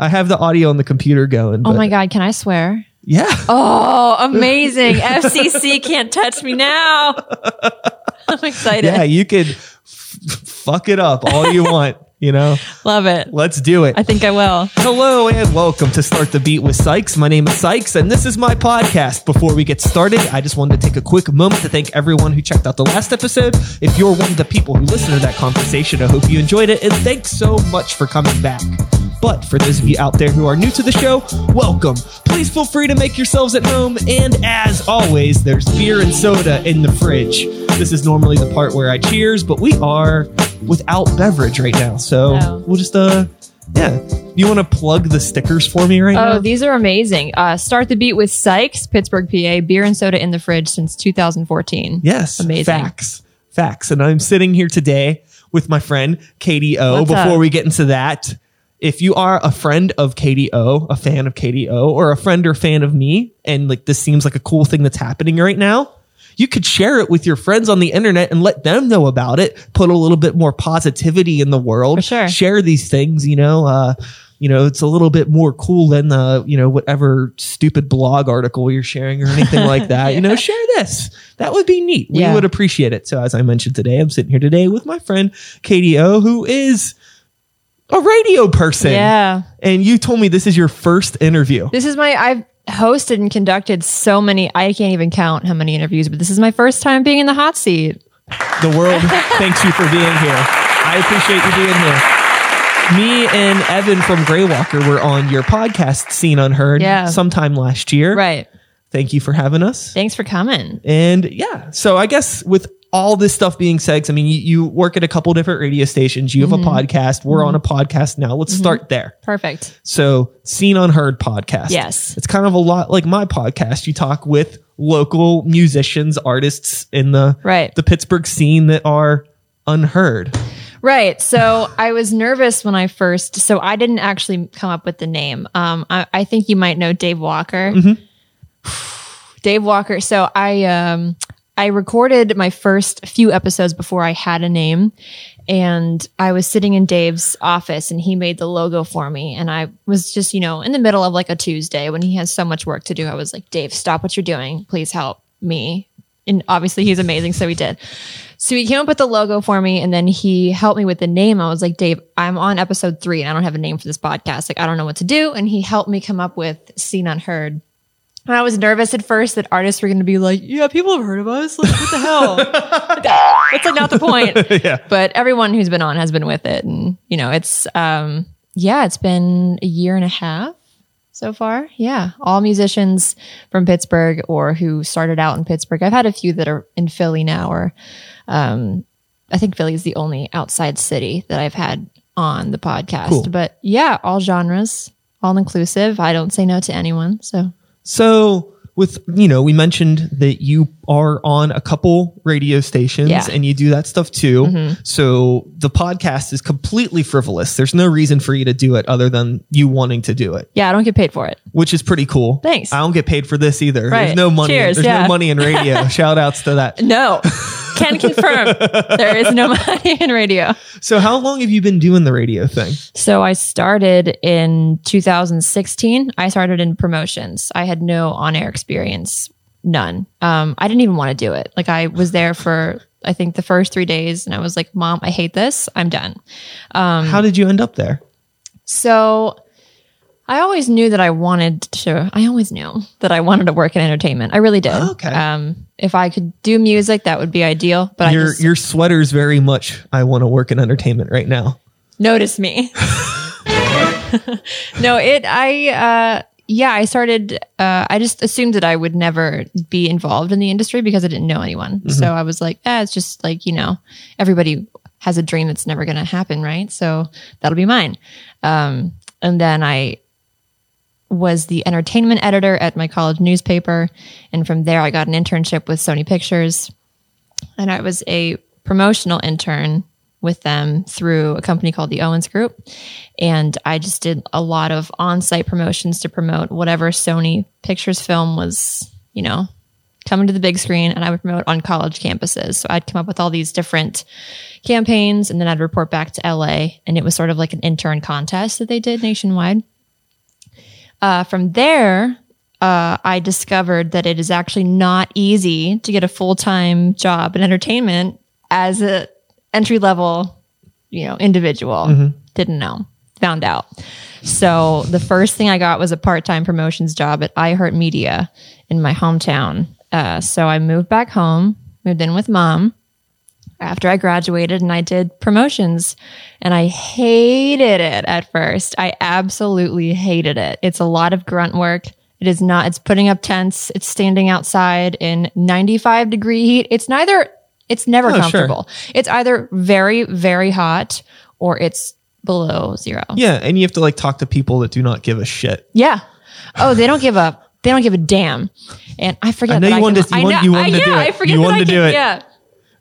I have the audio on the computer going. Oh but- my God, can I swear? Yeah. Oh, amazing. FCC can't touch me now. I'm excited. Yeah, you could f- fuck it up all you want, you know? Love it. Let's do it. I think I will. Hello and welcome to Start the Beat with Sykes. My name is Sykes and this is my podcast. Before we get started, I just wanted to take a quick moment to thank everyone who checked out the last episode. If you're one of the people who listened to that conversation, I hope you enjoyed it and thanks so much for coming back. But for those of you out there who are new to the show, welcome. Please feel free to make yourselves at home. And as always, there's beer and soda in the fridge. This is normally the part where I cheers, but we are without beverage right now. So Oh. we'll just, uh, yeah. You want to plug the stickers for me right Oh, now? Oh, these are amazing. Uh, Start the Beat with Sykes, Pittsburgh, PA. Beer and soda in the fridge since 2014. yes. Amazing. Facts. Facts. And I'm sitting here today with my friend Katie O. What's Before up? we get into that, if you are a friend of Katie O, a fan of Katie O, or a friend or fan of me, and like this seems like a cool thing that's happening right now, you could share it with your friends on the internet and let them know about it. Put a little bit more positivity in the world. For sure. Share these things, you know. Uh, you know, it's a little bit more cool than the, you know, whatever stupid blog article you're sharing or anything like that. You know, share this. That would be neat. We Yeah. would appreciate it. So as I mentioned today, I'm sitting here today with my friend Katie O, who is a radio person. Yeah. And you told me this is your first interview. This is my, I've hosted and conducted so many, I can't even count how many interviews, but this is my first time being in the hot seat. The world thanks you for being here. I appreciate you being here. Me and Evan from Greywalker were on your podcast, Seen Unheard, Yeah. sometime last year. Right. Thank you for having us. Thanks for coming. And yeah, so I guess with all this stuff being said, I mean, you, you work at a couple different radio stations, you have Mm-hmm. a podcast, we're on a podcast now. Let's start there. Perfect. So, Seen Unheard podcast. Yes. It's kind of a lot like my podcast. You talk with local musicians, artists in the Right. the Pittsburgh scene that are unheard. Right. So I was nervous when I first, so I didn't actually come up with the name. Um, I, I think you might know Dave Walker. Dave Walker. So I, um, I recorded my first few episodes before I had a name and I was sitting in Dave's office and he made the logo for me. And I was just, you know, in the middle of like a Tuesday when he has so much work to do. I was like, Dave, stop what you're doing. Please help me. And obviously he's amazing. So he did. So he came up with the logo for me and then he helped me with the name. I was like, Dave, I'm on episode three and I don't have a name for this podcast. Like, I don't know what to do. And he helped me come up with Seen Unheard. And I was nervous at first that artists were going to be like, yeah, people have heard of us. Like, what the hell? That's like not the point. yeah. But everyone who's been on has been with it. And, you know, it's, um, yeah, it's been a year and a half so far. Yeah. All musicians from Pittsburgh or who started out in Pittsburgh. I've had a few that are in Philly now, or, um, I think Philly is the only outside city that I've had on the podcast. Cool. But yeah, all genres, all inclusive. I don't say no to anyone. So So, with, you know, we mentioned that you are on a couple radio stations Yeah. Mm-hmm. and you do that stuff too. So, the podcast is completely frivolous. There's no reason for you to do it other than you wanting to do it, yeah, I don't get paid for it. which is pretty cool. Thanks. I don't get paid for this either. There's no money. Cheers, There's yeah. no money in radio. Shout outs to that. No, can confirm there is no money in radio. So, how long have you been doing the radio thing? So I started in 2016. I started in promotions. I had no on-air experience, none. Um, I didn't even want to do it. Like I was there for I think the first three days, and I was like, "Mom, I hate this. I'm done." Um, how did you end up there? So I always knew that I wanted to. I always knew that I wanted to work in entertainment. I really did. Okay. Um, if I could do music, that would be ideal. But I Your just your sweater's very much. I want to work in entertainment right now. notice me. no, it, I, uh, yeah, I started, uh, I just assumed that I would never be involved in the industry because I didn't know anyone. Mm-hmm. So I was like, eh, it's just like, you know, everybody has a dream that's never going to happen. Right. So that'll be mine. Um, and then I was the entertainment editor at my college newspaper. And from there, I got an internship with Sony Pictures. And I was a promotional intern with them through a company called the Owens Group. And I just did a lot of on site promotions to promote whatever Sony Pictures film was, you know, coming to the big screen. And I would promote on college campuses. So I'd come up with all these different campaigns and then I'd report back to LA. And it was sort of like an intern contest that they did nationwide. Uh, from there, uh, I discovered that it is actually not easy to get a full time job in entertainment as an entry level, you know, individual. Didn't know, found out. So the first thing I got was a part time promotions job at iHeartMedia in my hometown. Uh, so I moved back home, moved in with mom after I graduated and I did promotions and I hated it at first. I absolutely hated it. It's a lot of grunt work. It is not, it's putting up tents. It's standing outside in 95 degree heat. It's neither, it's never Oh, sure. comfortable. It's either very, very hot or it's below zero. Yeah, and you have to like talk to people that do not give a shit. Yeah. Oh, they don't give a, they don't give a damn. And I forget I know that you wanted can- to- you I want- know- you wanted I, to do yeah, it. I forget You that wanted I to can, do it. Yeah.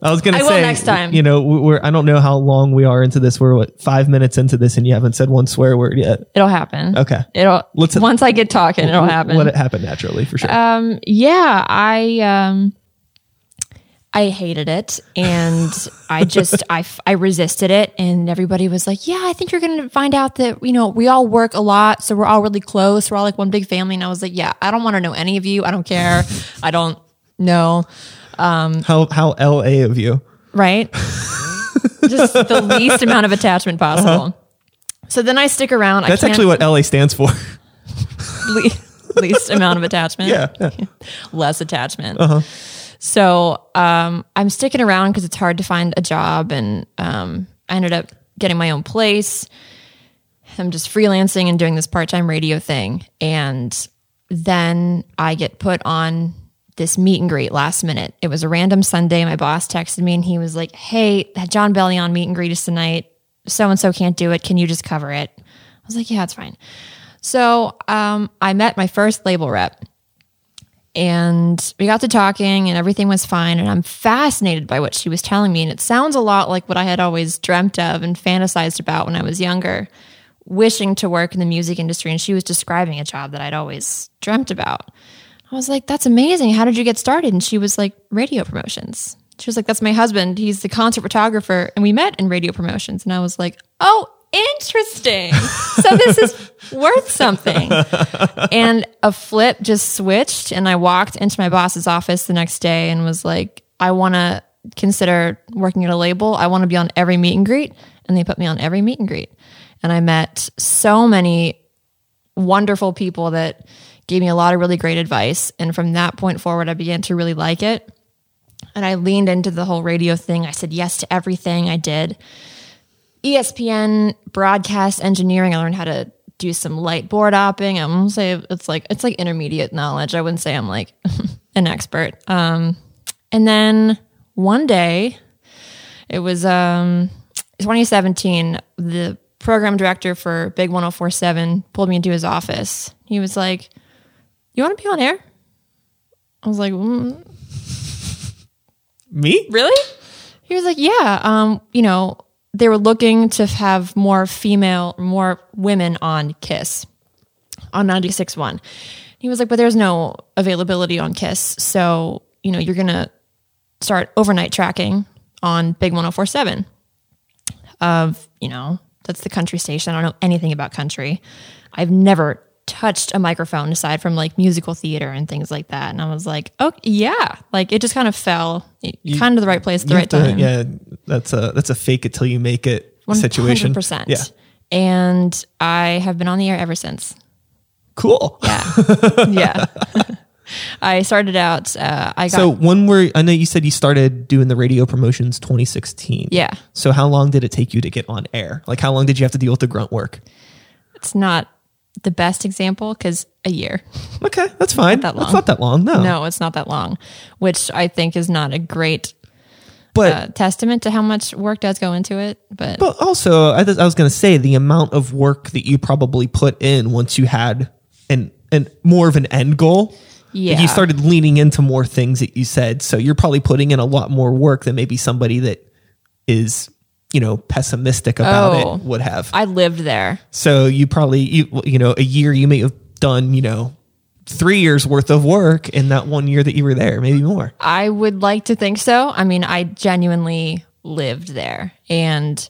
I was gonna I will say next time. You know, we're I don't know how long we are into this. We're what five minutes into this, and you haven't said one swear word yet. It'll happen. Okay. It'll Let's- once I get talking, it'll happen. Let it happen naturally for sure. um, yeah, I um, I hated it, and I just I I resisted it, and everybody was like, "Yeah, I think you're going to find out that you know we all work a lot, so we're all really close. We're all like one big family." And I was like, "Yeah, I don't want to know any of you. I don't care. I don't know." How how L.A. of you? right? Just the least amount of attachment possible. So then I stick around. Uh-huh. That's actually what L.A. stands for. le- least amount of attachment. yeah. yeah. less attachment. So um, I'm sticking around because it's hard to find a job, and um, I ended up getting my own place. I'm just freelancing and doing this part time radio thing, and then I get put on this meet and greet last minute. It was a random Sunday. My boss texted me, and he was like, "Hey, Jon Bellion meet and greet is tonight. So and so can't do it. Can you just cover it?" I was like, "Yeah, it's fine." So um, I met my first label rep and we got to talking and everything was fine and i'm fascinated by what she was telling me and it sounds a lot like what i had always dreamt of and fantasized about when i was younger wishing to work in the music industry and she was describing a job that i'd always dreamt about i was like that's amazing. How did you get started? And she was like radio promotions. She was like that's my husband. He's the concert photographer. And we met in radio promotions. And i was like oh interesting. So this is worth something. And a flip just switched and i walked into my boss's office the next day and was like i want to consider working at a label. I want to be on every meet and greet. And they put me on every meet and greet. And i met so many wonderful people that gave me a lot of really great advice and from that point forward i began to really like it and i leaned into the whole radio thing i said yes to everything i did ESPN broadcast engineering. I learned how to do some light board opping. I'm gonna say it's like it's like intermediate knowledge. I wouldn't say I'm like an expert. Um, and then one day, it was um 2017. The program director for Big 1047 pulled me into his office. He was like, "You want to be on air?" I was like, mm, Me? really? He was like, yeah, um, you know, they were looking to have more female, more women on Kiss on 96.1. He was like, but there's no availability on Kiss. So, you know, you're going to start overnight tracking on Big 1047 of, you know, that's the country station. I don't know anything about country. I've never touched a microphone aside from like musical theater and things like that. And I was like, oh yeah, like it just kind of fell kind of the right place at the right to- time. yeah, that's a that's a fake it till you make it situation. 100%. Yeah, And I have been on the air ever since. cool. Yeah. yeah. I started out, uh, I got, So when were I know you said you started doing the radio promotions 2016. yeah, So how long did it take you to get on air? Like how long did you have to deal with the grunt work? it's not the best example because a year. Okay, that's fine. that That's not that long. No. No, it's not that long, which I think is not a great But uh, testament to how much work does go into it. But, But also, I, th- I was going to say the amount of work that you probably put in once you had an, an more of an end goal. Yeah. You started leaning into more things that you said. So you're probably putting in a lot more work than maybe somebody that is, you know, pessimistic about Oh. it would have. I lived there. So you probably, you, you know, a year you may have done, you know, three years worth of work in that one year that you were there, maybe more. I would like to think so. I mean, I genuinely lived there. And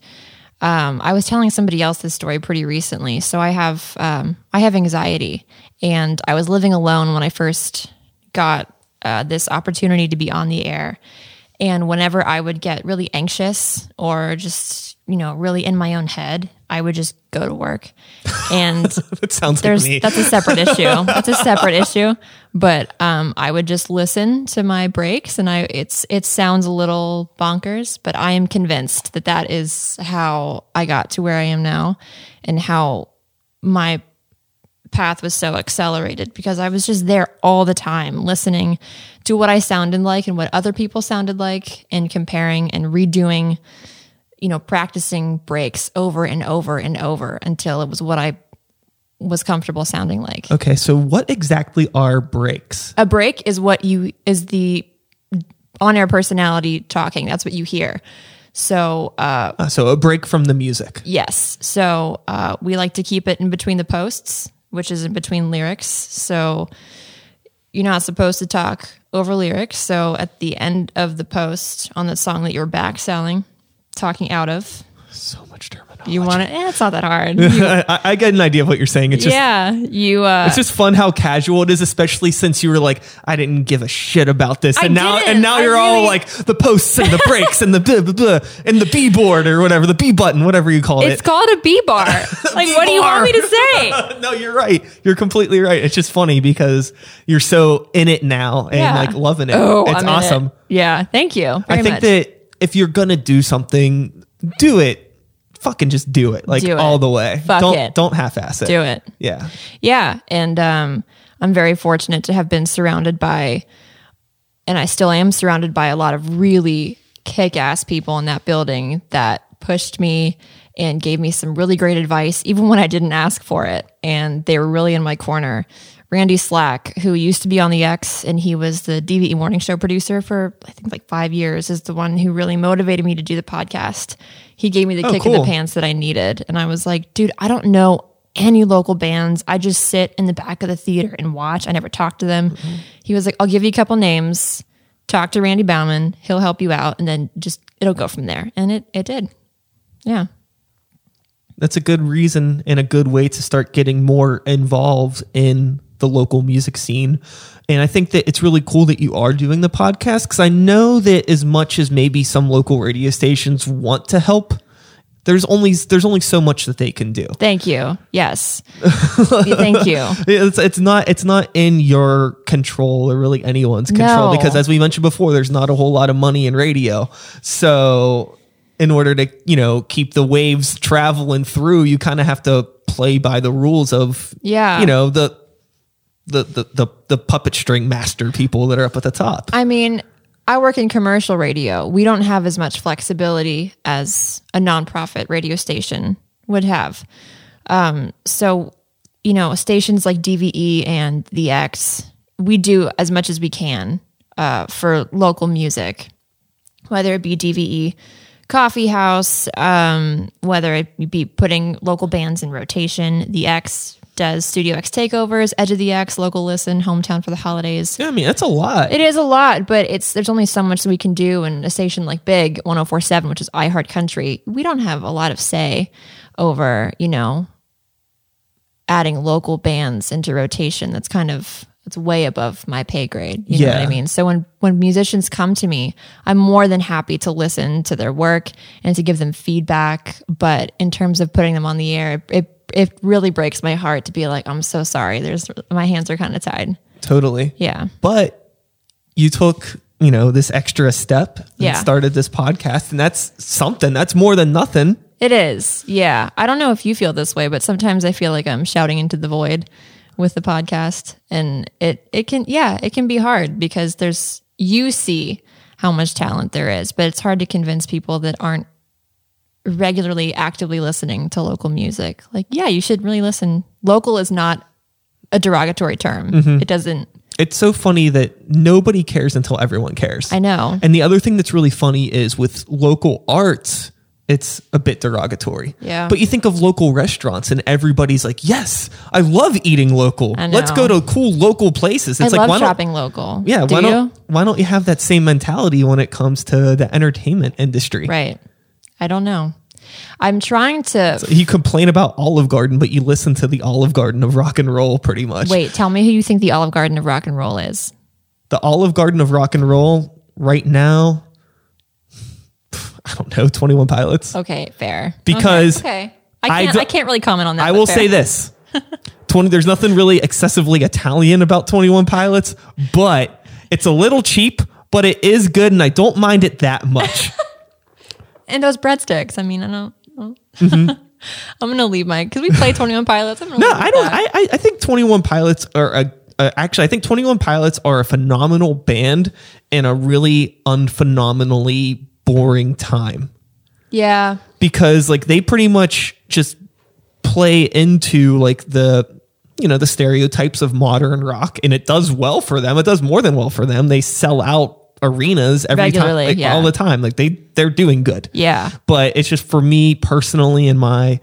um, I was telling somebody else this story pretty recently. So I have, um, I I have anxiety, and I was living alone when I first got uh, this opportunity to be on the air. And whenever I would get really anxious or just, you know, really in my own head, I would just go to work. And That sounds like me. that's a separate issue. That's a separate issue. But um, I would just listen to my breaks, and I it's it sounds a little bonkers, but I am convinced that that is how I got to where I am now, and how my path was so accelerated because I was just there all the time listening to what I sounded like and what other people sounded like and comparing and redoing you know practicing breaks over and over and over until it was what I was comfortable sounding like. okay, so what exactly are breaks? A break is what you is the on-air personality talking. That's what you hear. So uh, Uh, so a break from the music. Yes. So uh, we like to keep it in between the posts, which is in between lyrics. So you're not supposed to talk over lyrics. So at the end of the post on the song that you're back selling, talking out of, So much terminology. You want to, eh, it's not that hard. You- I, I get an idea of what you're saying. It's just yeah. You, uh, It's just fun how casual it is, especially since you were like, I didn't give a shit about this, I and now didn't. and now I you're all like the posts and the breaks and the blah, blah, blah, and the B board or whatever, the B button, whatever you call it's it. It's called a B bar. like, what do you want me to say? no, you're right. You're completely right. It's just funny because you're so in it now and Yeah. like loving it. Oh, it's I'm in it. awesome. Yeah. Thank you. I think much. that if you're gonna do something, do it. Fucking just do it, like Do it. all the way. Fuck don't it. don't half-ass it. do it. Yeah. Yeah, and um, I'm very fortunate to have been surrounded by, and I still am surrounded by a lot of really kick-ass people in that building that pushed me and gave me some really great advice, even when I didn't ask for it, and they were really in my corner. Randy Slack, who used to be on the X, and he was the DVE morning show producer for I think like five years, is the one who really motivated me to do the podcast. He gave me the Oh, kick in the pants that I needed, and I was like, dude, I don't know any local bands. I just sit in the back of the theater and watch. I never talk to them. Mm-hmm. He was like, I'll give you a couple names. Talk to Randy Baumann. He'll help you out, and then just it'll go from there. And it it did. Yeah. that's a good reason and a good way to start getting more involved in the local music scene. And I think that it's really cool that you are doing the podcast because I know that as much as maybe some local radio stations want to help, there's only there's only so much that they can do. Thank you. Yes. Thank you. It's it's not it's not in your control or really anyone's control No. because as we mentioned before, there's not a whole lot of money in radio. So in order to you know keep the waves traveling through, you kind of have to play by the rules of Yeah. you know the the the the, the puppet string master people that are up at the top. I mean, I work in commercial radio. We don't have as much flexibility as a nonprofit radio station would have. Um, so, you know, stations like DVE and the X, we do as much as we can uh, for local music, whether it be DVE coffee house, um, whether it be putting local bands in rotation. The X does Studio X takeovers, Edge of the X, local listen, hometown for the holidays. Yeah, I mean that's a lot. It is a lot, but it's there's only so much that we can do in a station like Big 1047, which is iHeart Country. We don't have a lot of say over, you know, adding local bands into rotation. That's kind of it's way above my pay grade. You know what Yeah. I mean? So when when musicians come to me, I'm more than happy to listen to their work and to give them feedback. But in terms of putting them on the air, it it really breaks my heart to be like, I'm so sorry. There's my hands are kind of tied. totally. Yeah. but you took you know this extra step and Yeah. started this podcast and that's something that's more than nothing It is. Yeah. I don't know if you feel this way, but sometimes I feel like I'm shouting into the void with the podcast and it it can yeah, it can be hard because there's you see how much talent there is, but it's hard to convince people that aren't regularly actively listening to local music. Like, yeah, you should really listen. Local is not a derogatory term. Mm-hmm. It doesn't it's so funny that nobody cares until everyone cares I know. and the other thing that's really funny is with local arts it's a bit derogatory Yeah. but you think of local restaurants and everybody's like yes i love eating local let's go to cool local places it's I like love shopping local. yeah Do why you? don't why don't you have that same mentality when it comes to the entertainment industry Right. I don't know. I'm trying to You complain about Olive Garden, but you listen to the Olive Garden of rock and roll pretty much. wait. Tell me who you think the Olive Garden of rock and roll is. The Olive Garden of rock and roll right now, I don't know, 21 Pilots. Okay, fair. Because okay, okay. I I can't. do- I, can't really comment on that. I will fair. say this 20, there's nothing really excessively Italian about 21 Pilots, but it's a little cheap, but it is good, and I don't mind it that much. And those breadsticks. I mean, I don't. know. I'm gonna leave my because we play 21 Pilots. I'm gonna Mm-hmm. No, I don't. that. I, I I think Twenty One Pilots are a. Uh, actually, I think Twenty One Pilots are a phenomenal band in a really unphenomenally boring time yeah, because like they pretty much just play into like the you know the stereotypes of modern rock and it does well for them it does more than well for them they sell out arenas every Regularly, time like, yeah. all the time like they they're doing good yeah. but it's just for me personally and my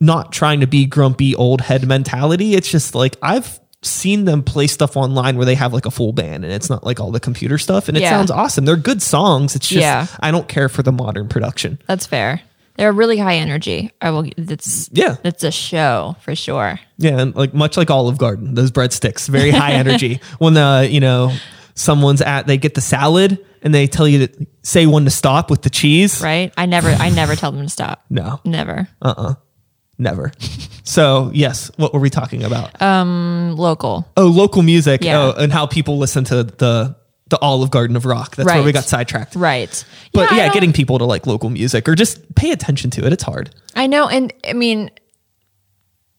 not trying to be grumpy old head mentality it's just like i've seen them play stuff online where they have like a full band and it's not like all the computer stuff and it Yeah. sounds awesome they're good songs it's just Yeah. i don't care for the modern production That's fair. They're really high energy. I will. It's Yeah. It's a show for sure. yeah and like much like olive garden those breadsticks very high energy when the you know someone's at they get the salad and they tell you to say one to stop with the cheese Right. I never. I never tell them to stop. no Never. Uh-uh. Never so yes what were we talking about Um Local. Oh, local music. Yeah. Oh, and how people listen to the the Olive Garden of Rock. That's where we got sidetracked. Right. But I yeah, getting people to like local music or just pay attention to it. It's hard. I know, and I mean,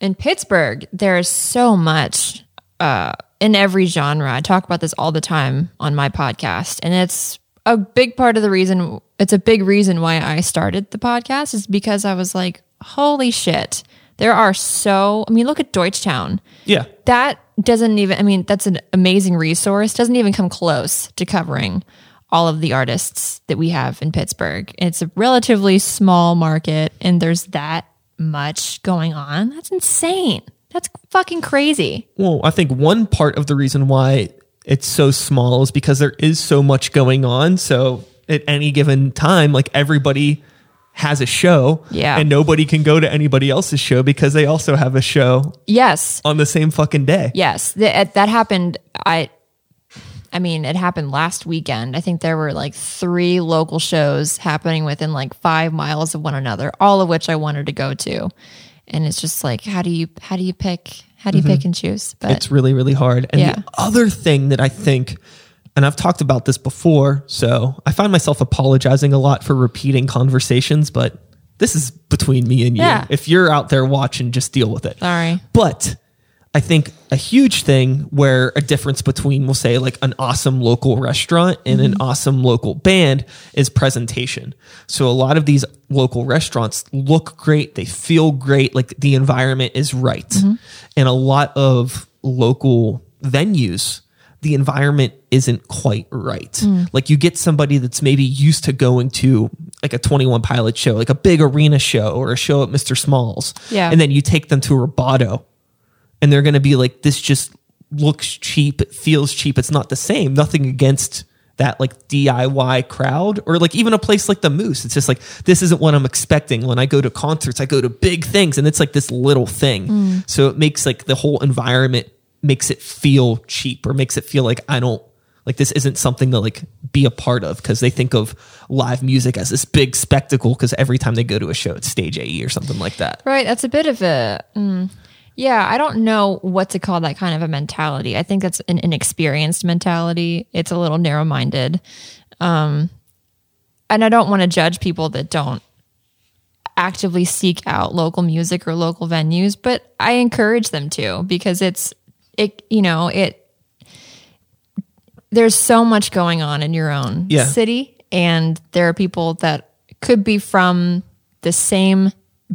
in Pittsburgh, there's so much uh, in every genre. I talk about this all the time on my podcast, and it's a big part of the reason. It's a big reason why I started the podcast is because I was like, "Holy shit!" There are so. I mean, look at Deutschtown. Yeah. That doesn't even. I mean, that's an amazing resource. Doesn't even come close to covering all of the artists that we have in Pittsburgh. It's a relatively small market, and there's that much going on. That's insane. That's fucking crazy. Well, I think one part of the reason why it's so small is because there is so much going on. So at any given time, like everybody has a show. Yeah. And nobody can go to anybody else's show because they also have a show Yes, on the same fucking day. yes. That uh, that happened. I. I mean, it happened last weekend. I think there were like three local shows happening within like five miles of one another, all of which I wanted to go to. And it's just like, how do you how do you pick how do you pick mm-hmm. and choose? But It's really, really hard. And Yeah. the other thing that I think, and I've talked about this before, so I find myself apologizing a lot for repeating conversations, but this is between me and you. Yeah. If you're out there watching, just deal with it. sorry. But I think a huge thing where a difference between, we'll say, like an awesome local restaurant and an mm-hmm. awesome local band is presentation. So a lot of these local restaurants look great, they feel great, like the environment is right. Mm-hmm. And a lot of local venues, the environment isn't quite right. Mm. Like you get somebody that's maybe used to going to like a 21 Pilot show, like a big arena show or a show at Mr. Smalls. Yeah. And then you take them to Roboto and they're going to be like, this just looks cheap. It feels cheap. It's not the same. Nothing against that like DIY crowd or like even a place like the Moose. It's just like, this isn't what I'm expecting. When I go to concerts, I go to big things and it's like this little thing. So it makes like the whole environment makes it feel cheap or makes it feel like I don't like this isn't something to like be a part of because they think of live music as this big spectacle because every time they go to a show it's stage AE or something like that. Right. That's a bit of a. mm, yeah, I don't know what to call that kind of a mentality. I think that's an inexperienced mentality. It's a little narrow minded. Um, and I don't want to judge people that don't actively seek out local music or local venues, but I encourage them to because it's, it, you know, it, there's so much going on in your own Yeah. city and there are people that could be from the same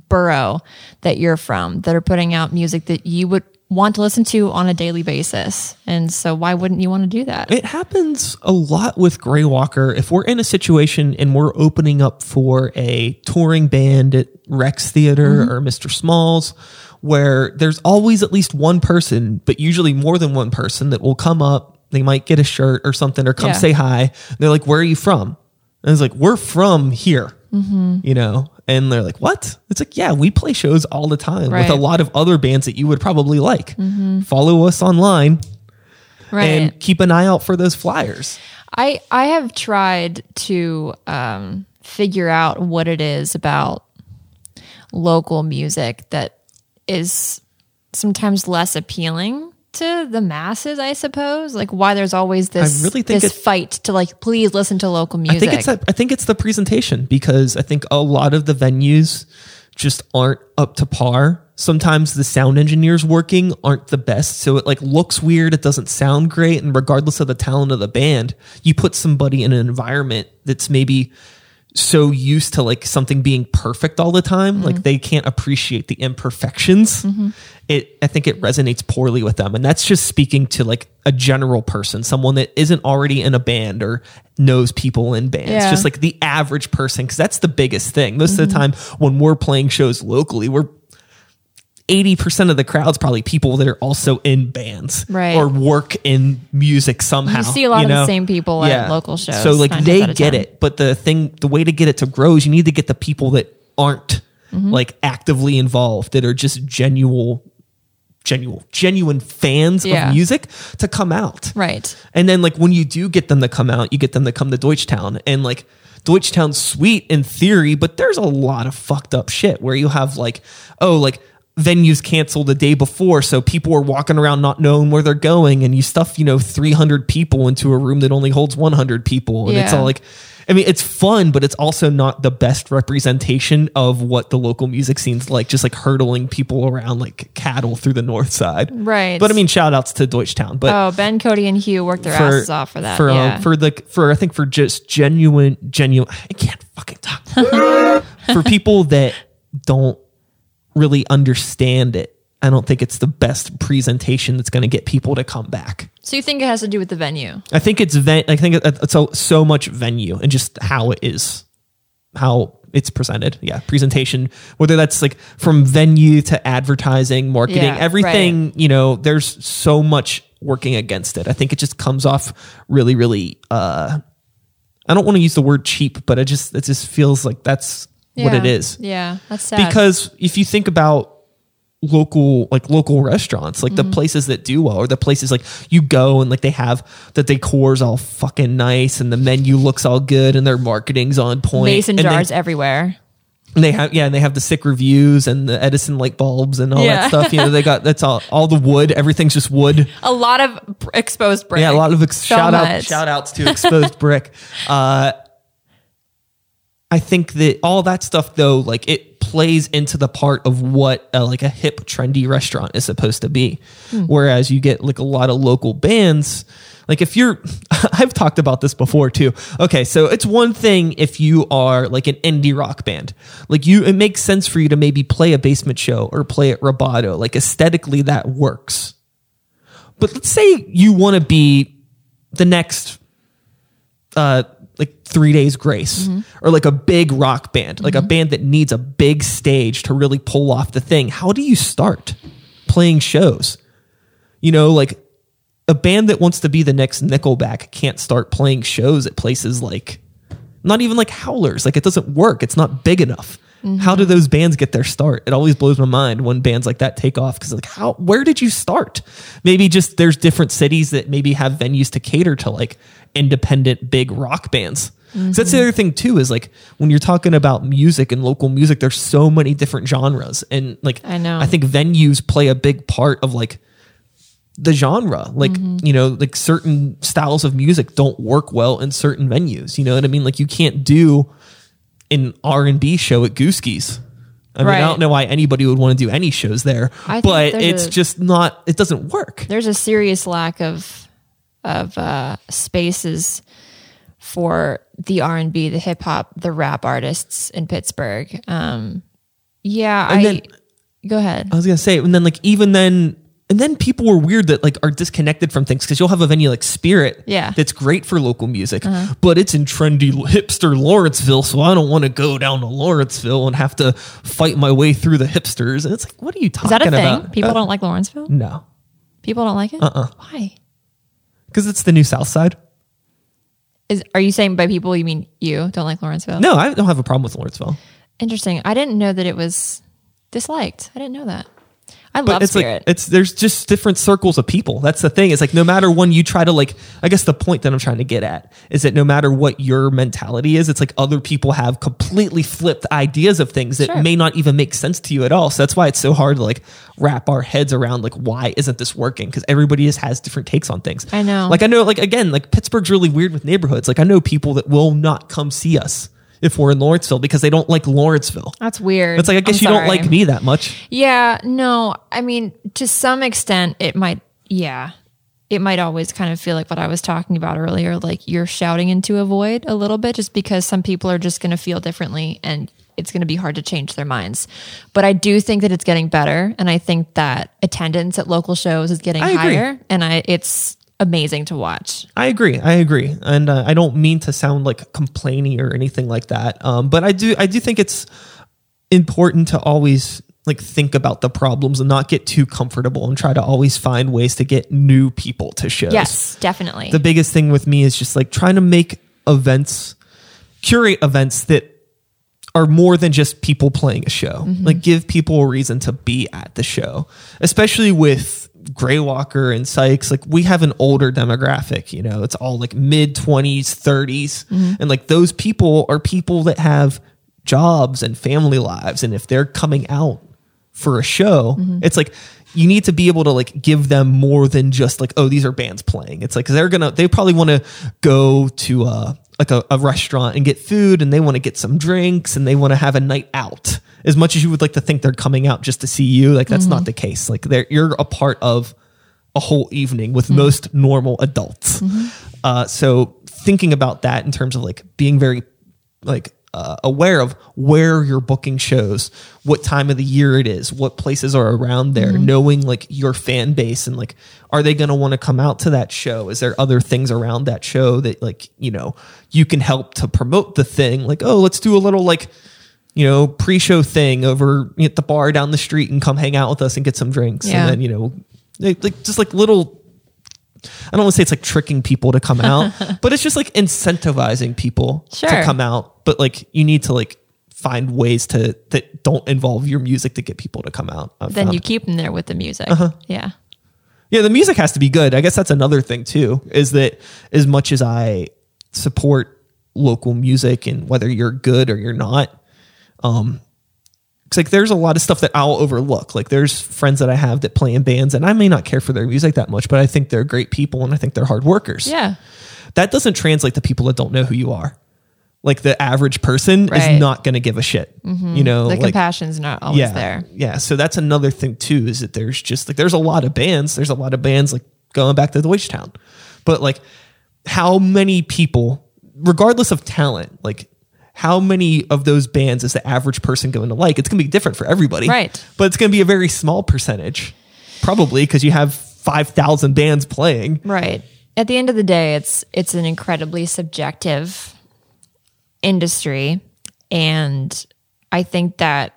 borough that you're from that are putting out music that you would want to listen to on a daily basis and so why wouldn't you want to do that It happens a lot with Grey Walker. If we're in a situation and we're opening up for a touring band at Rex Theater mm-hmm. or Mr. Smalls, where there's always at least one person, but usually more than one person that will come up. They might get a shirt or something or come Yeah. say hi. They're like, Where are you from? And it's like, We're from here. Mm-hmm. You know, And they're like, what? It's like, yeah, we play shows all the time with a lot of other bands that you would probably like. Follow us online Right. and keep an eye out for those flyers. I I have tried to um, figure out what it is about local music that is sometimes less appealing to the masses. I suppose, like why there's always this really think this fight to like please listen to local music. I think it's I think it's the presentation because I think a lot of the venues just aren't up to par. Sometimes the sound engineers working aren't the best, so it like looks weird. It doesn't sound great, and regardless of the talent of the band, you put somebody in an environment that's maybe so used to like something being perfect all the time, like mm-hmm. they can't appreciate the imperfections. Mm-hmm. It, I think it resonates poorly with them, and that's just speaking to like a general person, someone that isn't already in a band or knows people in bands, Yeah. just like the average person, because that's the biggest thing. Most of the mm-hmm. time, when we're playing shows locally, we're 80% of the crowd's probably people that are also in bands Right. or work in music somehow. You see a lot of the same people at local shows, So like they get 10. it, but the thing, the way to get it to grow is you need to get the people that aren't Mm-hmm. like actively involved, that are just genuine, genuine, genuine fans Yeah. of music to come out. right. And then like when you do get them to come out, you get them to come to Deutschtown and like Deutschtown's sweet in theory, but there's a lot of fucked up shit where you have like, oh, like venues canceled the day before. So people are walking around not knowing where they're going and you stuff, you know, 300 people into a room that only holds 100 people. And it's all like, I mean, it's fun, but it's also not the best representation of what the local music scene's like, just like hurdling people around like cattle through the north side. Right. But I mean, shout outs to Deutschtown. But Oh, Ben, Cody, and Hugh worked their asses off for that. For uh, yeah. for the for I think for just genuine genuine I can't fucking talk. for people that don't really understand it, I don't think it's the best presentation that's going to get people to come back. so you think it has to do with the venue? I think it's ven- I think it's so, so much venue and just how it is, how it's presented. Yeah, presentation. Whether that's like from venue to advertising, marketing, Yeah, everything. You know, there's so much working against it. I think it just comes off really, really. uh I don't want to use the word cheap, but it just it just feels like that's what it is Yeah, that's sad. because if you think about local like local restaurants like Mm-hmm. the places that do well or the places like you go and like they have the decor's all fucking nice and the menu looks all good and their marketing's on point mason and they- jars everywhere. and they have yeah and they have the sick reviews and the edison light bulbs and all Yeah. that stuff you know they got that's all all the wood everything's just wood A lot of exposed brick. yeah, a lot of ex- So shout out shout outs to exposed brick. Uh, I think that all that stuff though, like it plays into the part of what uh, like a hip, trendy restaurant is supposed to be. Hmm. Whereas you get like a lot of local bands. Like if you're, I've talked about this before too. Okay, so it's one thing if you are like an indie rock band, like you, it makes sense for you to maybe play a basement show or play at Roboto. Like aesthetically, that works. But let's say you want to be the next uh like three days grace or like a big rock band like a band that needs a big stage to really pull off the thing. How do you start playing shows? You know like a band that wants to be the next nickelback can't start playing shows at places like not even like howlers. Like it doesn't work. It's not big enough. How do those bands get their start? It always blows my mind when bands like that take off because like how where did you start? Maybe just there's different cities that maybe have venues to cater to like independent big rock bands. 'Cause that's the other thing too is like when you're talking about music and local music there's so many different genres. And like I know. i think venues play a big part of like the genre. Like Mm-hmm. you know like certain styles of music don't work well in certain venues. You know what i mean? Like you can't do an r&b show at Gooski's. I mean i don't know why anybody would want to do any shows there I but it's a- just not it doesn't work. There's a serious lack of of uh, spaces for the R and B, the hip hop, the rap artists in Pittsburgh. Um, yeah, I then- go ahead. I was gonna say, and then like even then, and then people were weird that like are disconnected from things because you'll have a venue like Spirit, Yeah. Uh-huh. that's great for local music, but it's in trendy hipster Lawrenceville, so I don't want to go down to Lawrenceville and have to fight my way through the hipsters. And it's like, what are you talking about? Is that a thing? about? People Uh, don't like Lawrenceville. no, People don't like it. Uh-uh. Why? Because it's the new South Side. Is are you saying by people you mean you don't like Lawrenceville? No, I don't have a problem with Lawrenceville. Interesting. I didn't know that it was disliked. I didn't know that. I but love it's Spirit. like it's there's just different circles of people. That's the thing. It's like no matter when you try to like I guess the point that I'm trying to get at is that no matter what your mentality is, it's like other people have completely flipped ideas of things that Sure. may not even make sense to you at all. So that's why it's so hard to like wrap our heads around like why isn't this working? Because everybody just has different takes on things. I know. Like I know like again, like Pittsburgh's really weird with neighborhoods. Like I know people that will not come see us if we're in Lawrenceville because they don't like Lawrenceville. That's weird. It's like I guess I'm you don't like me that much. Yeah, no. I mean, to some extent, it might. Yeah, it might always kind of feel like what I was talking about earlier. Like you're shouting into a void a little bit, just because some people are just going to feel differently, and it's going to be hard to change their minds. But I do think that it's getting better, and I think that attendance at local shows is getting higher, and I it's amazing to watch. I agree. I agree, and uh, I don't mean to sound like complaining or anything like that. Um, but I do. I do think it's important to always like think about the problems and not get too comfortable and try to always find ways to get new people to shows. Yes, definitely. The biggest thing with me is just like trying to make events, curate events that are more than just people playing a show. Like give people a reason to be at the show, especially with Graywalker and Sykes. Like we have an older demographic, you know, it's all like mid 20s, 30s. And like those people are people that have jobs and family lives. And if they're coming out for a show, it's like you need to be able to like give them more than just like, oh, these are bands playing. It's like, they they're gonna, they probably want to go to uh like a, a restaurant and get food and they want to get some drinks and they want to have a night out as much as you would like to think they're coming out just to see you. Like that's not the case. Like they're, you're a part of a whole evening with most normal adults. Uh, so thinking about that in terms of like being very like uh, aware of where you're booking shows, what time of the year it is, what places are around there, knowing like your fan base and like are they going to want to come out to that show? Is there other things around that show that like, you know, you can help to promote the thing? Like, oh, let's do a little like you know, pre-show thing over at the bar down the street and come hang out with us and get some drinks. Yeah. And then, you know, like just like little I don't want to say it's like tricking people to come out, but it's just like incentivizing people to come out. But like you need to like find ways to that don't involve your music to get people to come out. I've then found. you keep them there with the music. Uh-huh. Yeah. Yeah, the music has to be good. I guess that's another thing too. Is that as much as I support local music and whether you're good or you're not, um, it's like there's a lot of stuff that I'll overlook. Like there's friends that I have that play in bands, and I may not care for their music that much, but I think they're great people and I think they're hard workers. Yeah. That doesn't translate to people that don't know who you are. Like the average person Right. Mm-hmm. is not going to give a shit. You know, The like compassion's not always yeah, there. Yeah. So that's another thing too, is that there's just like there's a lot of bands. There's a lot of bands like going back to Deutschtown. But like how many people, regardless of talent, like how many of those bands is the average person going to like? It's gonna be different for everybody. Right. But it's gonna be a very small percentage. Probably because you have five thousand bands playing. Right. At the end of the day, it's it's an incredibly subjective industry and I think that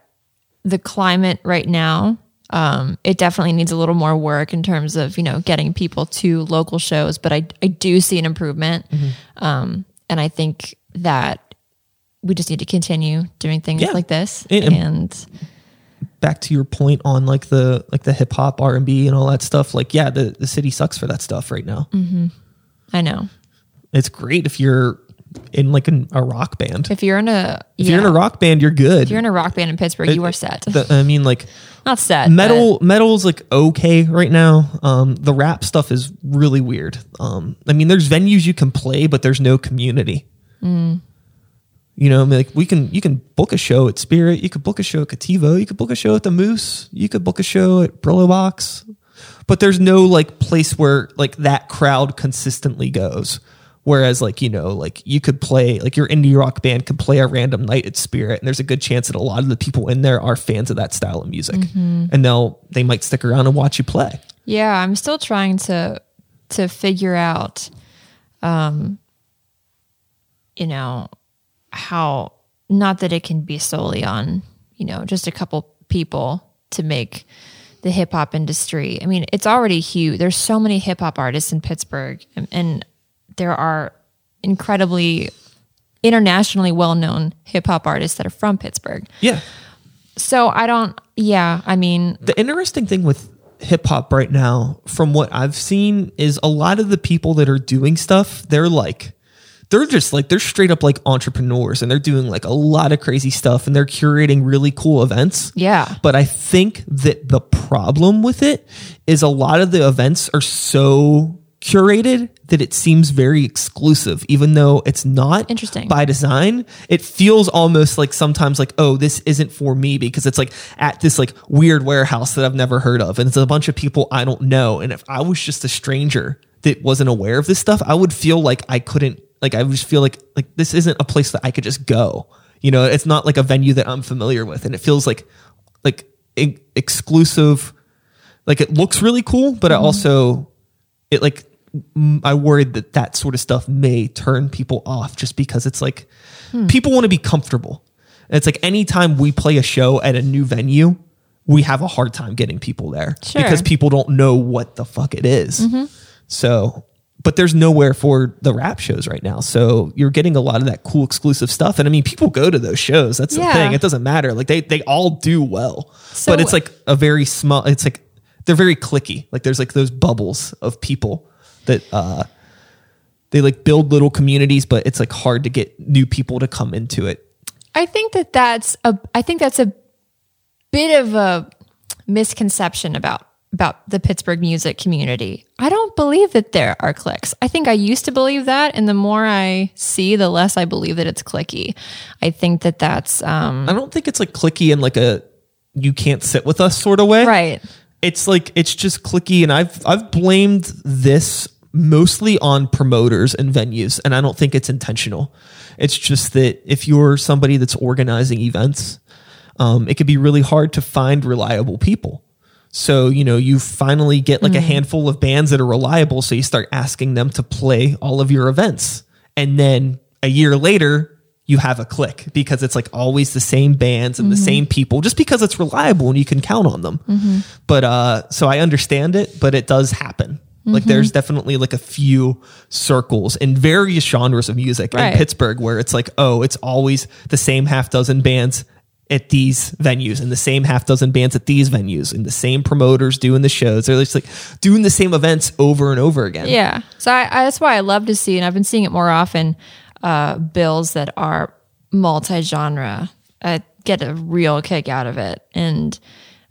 the climate right now um, it definitely needs a little more work in terms of you know getting people to local shows but I, I do see an improvement um, and I think that we just need to continue doing things Yeah. like this And- and Back to your point on like the like the hip hop R and B and all that stuff. Like, yeah, the, the city sucks for that stuff right now. I know It's great if you're in like an, a rock band. if you're in a If you're in a rock band, you're good. if you're in a rock band in Pittsburgh you are set The- I mean, like not set metal, metal's like okay right now. Um, the rap stuff is really weird. Um, I mean, there's venues you can play, but there's no community. You know, I mean, like we can, you can book a show at Spirit, you could book a show at Cattivo, you could book a show at the Moose, you could book a show at Brillo Box, but there's no like place where like that crowd consistently goes. Whereas like, you know, like you could play like your indie rock band could play a random night at Spirit and there's a good chance that a lot of the people in there are fans of that style of music. And they'll they might stick around and watch you play. Yeah, I'm still trying to to figure out um you know how not that it can be solely on, you know, just a couple people to make the hip hop industry. I mean, it's already huge. There's so many hip hop artists in Pittsburgh and, and there are incredibly internationally well-known hip-hop artists that are from Pittsburgh. Yeah. So I don't yeah, I mean, The interesting thing with hip hop right now, from what I've seen, is a lot of the people that are doing stuff, they're like, they're just like, they're straight up like entrepreneurs and they're doing like a lot of crazy stuff and they're curating really cool events. Yeah. But I think that the problem with it is a lot of the events are so curated that it seems very exclusive, even though it's not Interesting. by design. It feels almost like sometimes like, oh, this isn't for me because it's like at this like weird warehouse that I've never heard of. And it's a bunch of people I don't know. And if I was just a stranger that wasn't aware of this stuff, I would feel like I couldn't like I just feel like like this isn't a place that I could just go. You know, it's not like a venue that I'm familiar with. And it feels like like e- exclusive like it looks really cool, but it mm-hmm. also it like I worried that that sort of stuff may turn people off just because it's like hmm. people want to be comfortable. And it's like anytime we play a show at a new venue, we have a hard time getting people there Sure. because people don't know what the fuck it is. Mm-hmm. So, but there's nowhere for the rap shows right now. So you're getting a lot of that cool exclusive stuff. And I mean, people go to those shows. That's the thing. It doesn't matter. Like they, they all do well, So- but it's like a very small, it's like, they're very clicky. Like there's like those bubbles of people that, uh, they like build little communities, but it's like hard to get new people to come into it. I think that that's a I think that's a bit of a misconception about about the Pittsburgh music community. I don't believe that there are clicks. I think I used to believe that and the more I see the less I believe that it's clicky. I think that that's um I don't think it's like clicky in like a you can't sit with us sort of way. right. It's like it's just clicky and I've I've blamed this mostly on promoters and venues and I don't think it's intentional. It's just that if you're somebody that's organizing events, um, it could be really hard to find reliable people. So, you know, you finally get like a mm-hmm. handful of bands that are reliable. So you start asking them to play all of your events. And then a year later, you have a click because it's like always the same bands and the mm-hmm. same people just because it's reliable and you can count on them. Mm-hmm. But uh so I understand it, but it does happen. Like there's definitely like a few circles in various genres of music Right. in Pittsburgh where it's like, oh, it's always the same half dozen bands at these venues and the same half dozen bands at these venues and the same promoters doing the shows. They're just like doing the same events over and over again. Yeah. So I, I, that's why I love to see, and I've been seeing it more often, uh, bills that are multi genre. I get a real kick out of it. And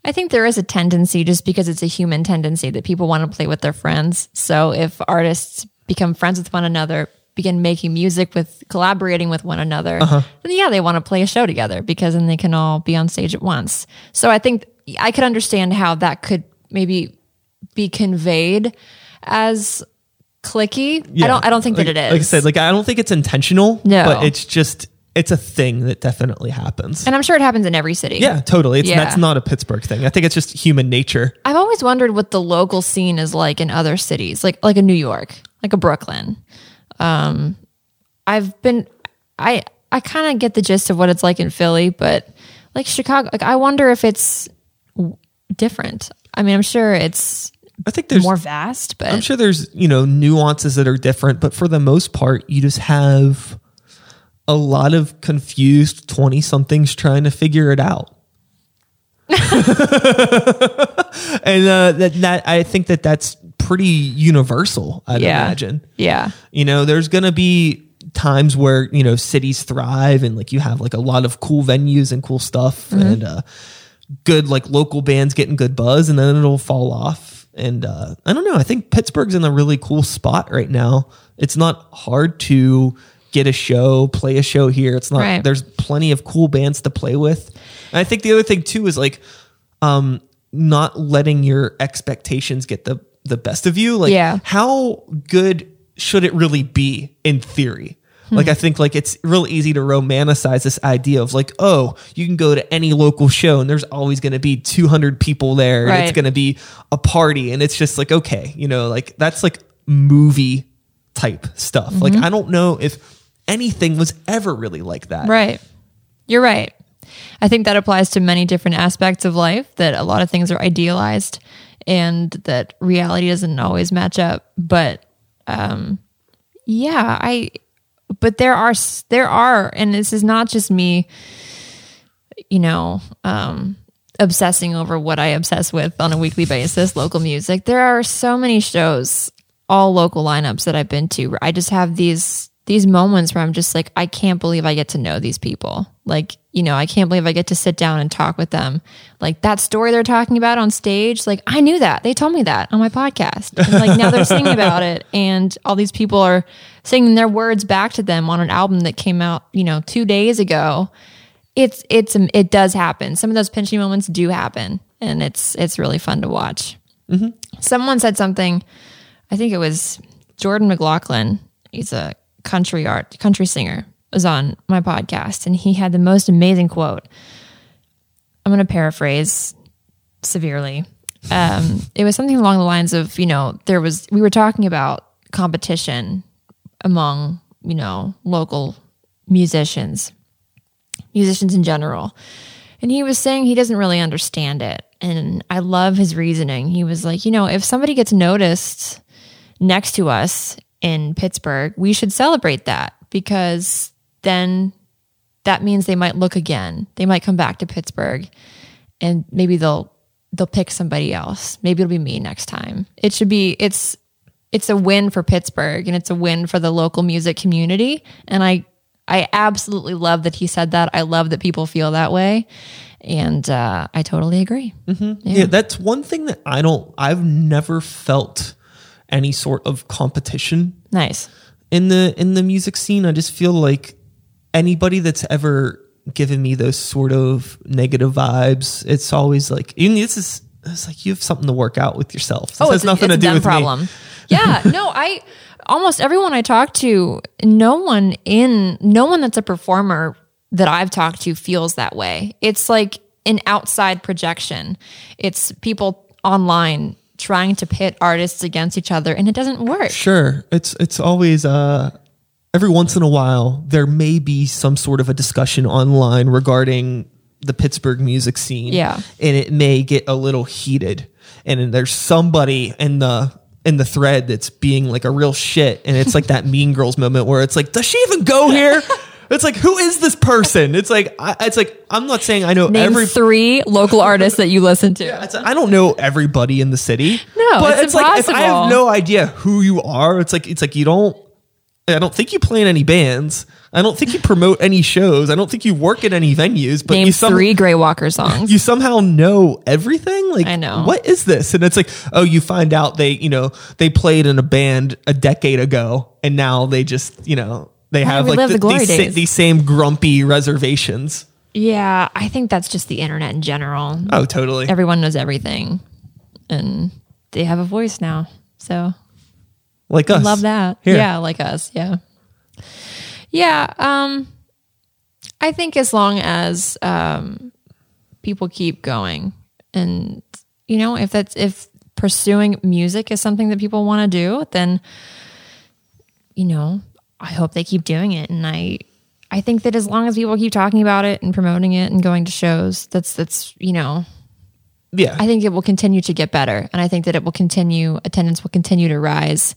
I think there is a tendency, just because it's a human tendency, that people want to play with their friends. So if artists become friends with one another, begin making music with collaborating with one another, uh-huh. then yeah, they want to play a show together because then they can all be on stage at once. So I think I could understand how that could maybe be conveyed as clicky. I don't I don't think like, that it is. Like I said, like I don't think it's intentional. No. But it's just it's a thing that definitely happens. and I'm sure it happens in every city. yeah, totally. It's Yeah. that's not a Pittsburgh thing. I think it's just human nature. I've always wondered what the local scene is like in other cities, like like a New York, like a Brooklyn. Um, I've been, I I kind of get the gist of what it's like in Philly, but like Chicago, like I wonder if it's w- different. I mean, I'm sure it's I think there's more vast, but I'm sure there's, you know, nuances that are different, but for the most part, you just have a lot of confused 20 somethings trying to figure it out. and uh, that, that I think that that's pretty universal, I'd yeah, imagine. yeah, You know, there's going to be times where, you know, cities thrive and like you have like a lot of cool venues and cool stuff and uh, good like local bands getting good buzz and then it'll fall off. And uh, I don't know. I think Pittsburgh's in a really cool spot right now. It's not hard to get a show, play a show here. It's not, Right. there's plenty of cool bands to play with. And I think the other thing too is like, um, not letting your expectations get the the best of you. Like, Yeah. how good should it really be in theory? Like, I hmm. think like it's real easy to romanticize this idea of like, oh, you can go to any local show and there's always going to be 200 people there and it's going to be a party. And it's just like, okay, you know, like that's like movie type stuff. Mm-hmm. Like, I don't know if anything was ever really like that. right. You're right. I think that applies to many different aspects of life. That a lot of things are idealized, and that reality doesn't always match up. But um, yeah, I but there are there are, and this is not just me, you know, um, obsessing over what I obsess with on a weekly basis, local music. There are so many shows, all local lineups that I've been to. I just have these these moments where I'm just like, I can't believe I get to know these people. Like, you know, I can't believe I get to sit down and talk with them. Like that story they're talking about on stage, like I knew that. They told me that on my podcast. And like now they're singing about it and all these people are singing their words back to them on an album that came out, you know, 2 days ago. It's it's it does happen. Some of those pinchy moments do happen and it's it's really fun to watch. Mm-hmm. Someone said something I think it was Jordan McLaughlin. He's a country art country singer. Was on my podcast, and he had the most amazing quote. I'm going to paraphrase severely. Um, it was something along the lines of, you know, there was we were talking about competition among, you know, local musicians, musicians in general. And he was saying he doesn't really understand it. And I love his reasoning. He was like, you know, if somebody gets noticed next to us in Pittsburgh, we should celebrate that because then that means they might look again. They might come back to Pittsburgh and maybe they'll they'll pick somebody else. Maybe it'll be me next time. It should be it's it's a win for Pittsburgh and it's a win for the local music community and I I absolutely love that he said that. I love that people feel that way. And uh, I totally agree. Yeah. that's one thing that I don't. I've never felt any sort of competition Nice. in the in the music scene. I just feel like anybody that's ever given me those sort of negative vibes, it's always like even this is. It's like you have something to work out with yourself. This has Oh, it's nothing it's to a do with problem. me. Yeah, no, I almost everyone I talk to, no one in no one that's a performer that I've talked to feels that way. It's like an outside projection. It's people online trying to pit artists against each other and it doesn't work. Sure. It's it's always uh every once in a while there may be some sort of a discussion online regarding the Pittsburgh music scene. Yeah. And it may get a little heated. And there's somebody in the in the thread that's being like a real shit. And it's like that mean girls moment where it's like, does she even go here? It's like, who is this person? It's like, I, it's like, I'm not saying I know Name every three local artists that you listen to. it's, I don't know everybody in the city. No, but it's like if I have no idea who you are, it's like it's like you don't. I don't think you play in any bands. I don't think you promote any shows. I don't think you work at any venues. But Name you some, three Grey Walker songs. you somehow know everything. Like I know. what is this? And it's like oh, you find out they you know they played in a band a decade ago, and now they just you know they have like relive the these, sa- these same grumpy reservations. yeah, I think that's just the internet in general. Oh, totally. Everyone knows everything, and they have a voice now. So like us. Love that. Here. Yeah, like us. Yeah. Yeah. Um, I think as long as um, people keep going, and you know, if that's if pursuing music is something that people want to do, then you know, I hope they keep doing it. And I, I think that as long as people keep talking about it and promoting it and going to shows, that's that's you know, Yeah. I think it will continue to get better. And I think that it will continue, attendance will continue to rise.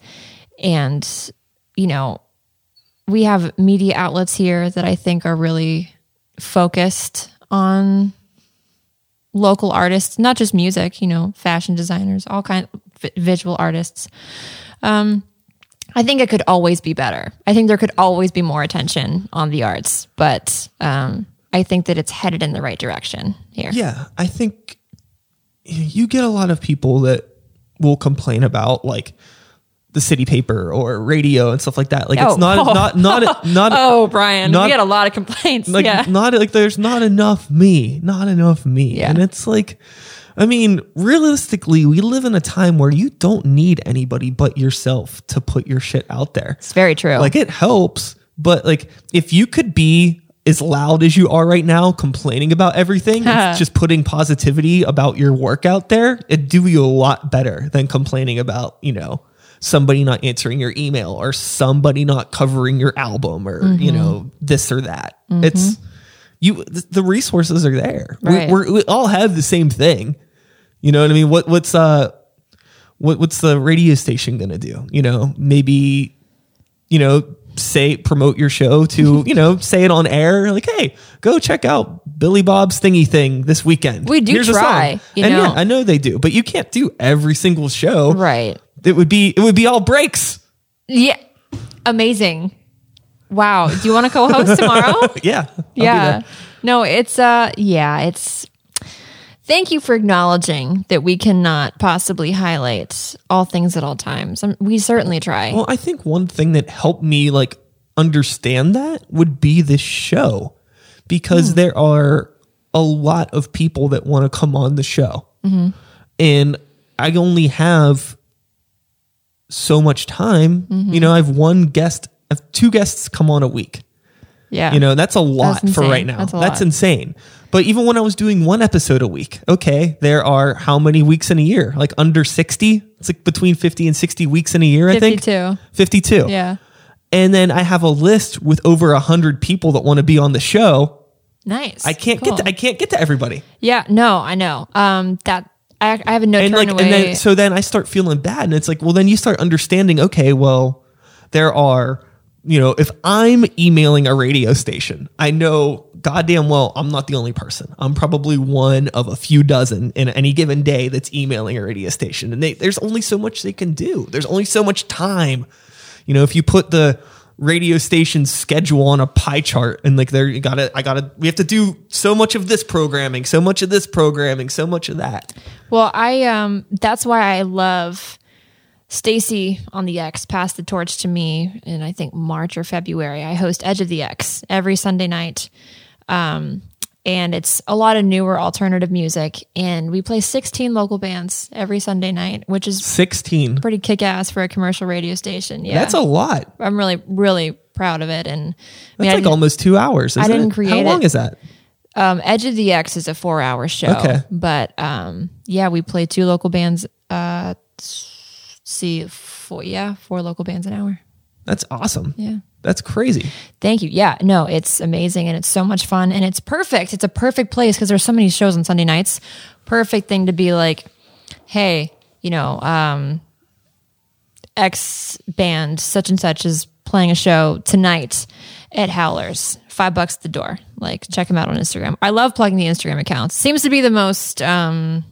And, you know, we have media outlets here that I think are really focused on local artists, not just music, you know, fashion designers, all kind of visual artists. Um, I think it could always be better. I think there could always be more attention on the arts, but um, I think that it's headed in the right direction here. Yeah, I think you get a lot of people that will complain about like the city paper or radio and stuff like that. Like Oh. it's not not not not Oh, Brian, Not- we had a lot of complaints. like yeah. not like there's not enough me, not enough me. Yeah. And it's like I mean, realistically, we live in a time where you don't need anybody but yourself to put your shit out there. it's very true. Like it helps, but like if you could be as loud as you are right now, complaining about everything, just putting positivity about your work out there, it'd do you a lot better than complaining about, you know, somebody not answering your email or somebody not covering your album or, you Mm-hmm. know, this or that. It's you th- the resources are there. We- Right. We're, we all have the same thing. You know what I mean? What what's uh what what's the radio station gonna do? You know, maybe you know, say promote your show to you know say it on air like hey go check out billy bob's thingy thing this weekend We do Here's try, you and know. yeah i know they do but you can't do every single show Right. it would be it would be all breaks Yeah. Amazing. Wow. Do you want to co-host tomorrow? yeah I'll yeah. No, it's uh yeah, it's Thank you for acknowledging that we cannot possibly highlight all things at all times. Um, we certainly try. well i think one thing that helped me like understand that would be this show because hmm. there are a lot of people that want to come on the show. Mm-hmm. And i only have so much time. Mm-hmm. You know i have one guest I have two guests come on a week yeah. you know that's a lot for right now That's that's, insane but even when i was doing one episode a week okay there are how many weeks in a year like under 60 it's like between 50 and 60 weeks in a year i think 52. 52 Yeah. and then i have a list with over 100 people that want to be on the show Nice. i can't Cool. get to, i can't get to everybody Yeah, no, I know. Um that I, I have a no and like away. and then so then i start feeling bad and it's like well then you start understanding okay well there are you know if i'm emailing a radio station i know goddamn well i'm not the only person. I'm probably one of a few dozen in any given day that's emailing a radio station. And they, there's only so much they can do. There's only so much time. You know if you put the radio station schedule on a pie chart and like there you gotta i gotta we have to do so much of this programming so much of this programming so much of that. Well, I um that's why I love Stacy on the X passed the torch to me in I think March or February. I host Edge of the X every Sunday night. Um and it's a lot of newer alternative music and we play 16 local bands every Sunday night, which is 16 pretty kick-ass for a commercial radio station. Yeah. That's a lot. I'm really really proud of it and I mean, That's I like almost two hours. Isn't didn't it? create How long it. is that? Um, Edge of the X is a four hour show. Okay. But um, yeah, we play two local bands. Uh, see, four, yeah, four local bands an hour. That's awesome. Yeah. That's crazy. Thank you. Yeah, no, it's amazing and it's so much fun and it's perfect. It's a perfect place because there's so many shows on Sunday nights. Perfect thing to be like, hey, you know, um, X band such and such is playing a show tonight at Howlers. Five bucks at the door. Like, check them out on Instagram. I love plugging the Instagram accounts. Seems to be the most um,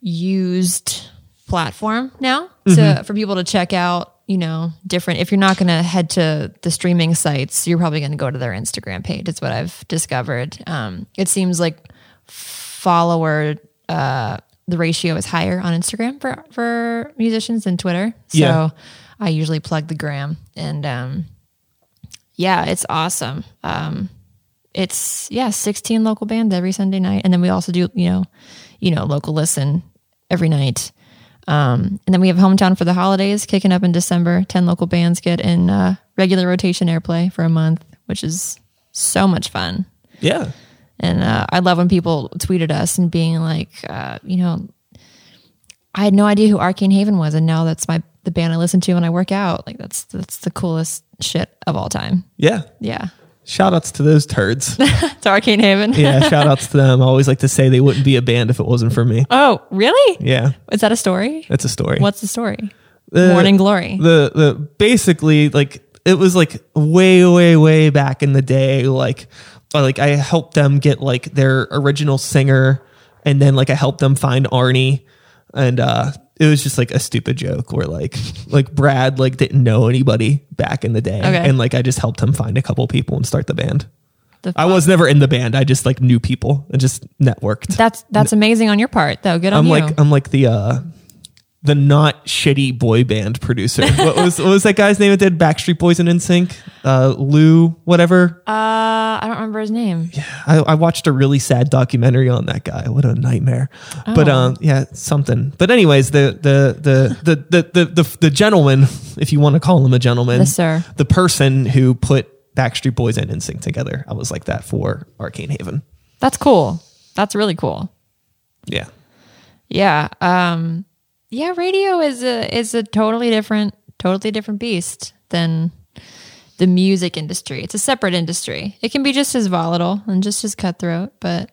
used platform now to for people to check out. You know, different. If you're not going to head to the streaming sites, you're probably going to go to their Instagram page. It's what I've discovered. Um, it seems like follower uh, the ratio is higher on Instagram for for musicians than Twitter. So Yeah. I usually plug the gram and um, yeah, it's awesome. Um, it's yeah, 16 local bands every Sunday night, and then we also do you know, you know, local listen every night. Um, and then we have hometown for the holidays kicking up in December. 10 local bands get in uh, regular rotation airplay for a month, which is so much fun. Yeah. And uh, I love when people tweeted us and being like, uh, you know, I had no idea who Arcane Haven was, and now that's my the band I listen to when I work out. Like that's that's the coolest shit of all time. Yeah. Yeah, Shout outs to those turds. it's Arcane Haven. yeah. Shout outs to them. I always like to say they wouldn't be a band if it wasn't for me. Oh, really? Yeah. Is that a story? That's a story. What's the story? The- Morning Glory. the the basically like it was like way way way back in the day like uh, like I helped them get like their original singer and then like I helped them find Arnie and uh it was just like a stupid joke where like like Brad like didn't know anybody back in the day Okay. and like I just helped him find a couple people and start the band. The I was never in the band. I just like knew people and just networked. That's that's amazing on your part, though. Good on you I'm you. like I'm like the uh the not shitty boy band producer. what was what was that guy's name that did Backstreet Boys and NSYNC? Uh Lou, whatever. uh, I don't remember his name. I, I watched a really sad documentary on that guy. What a nightmare. But Oh. um yeah, something. But anyways, the the the the the the the, the gentleman, if you want to call him a gentleman, The sir. the person who put Backstreet Boys and NSYNC together, I was like that for Arcane Haven. That's cool. That's really cool. Yeah. Yeah. Um yeah, radio is a is a totally different totally different beast than the music industry. It's a separate industry. It can be just as volatile and just as cutthroat, but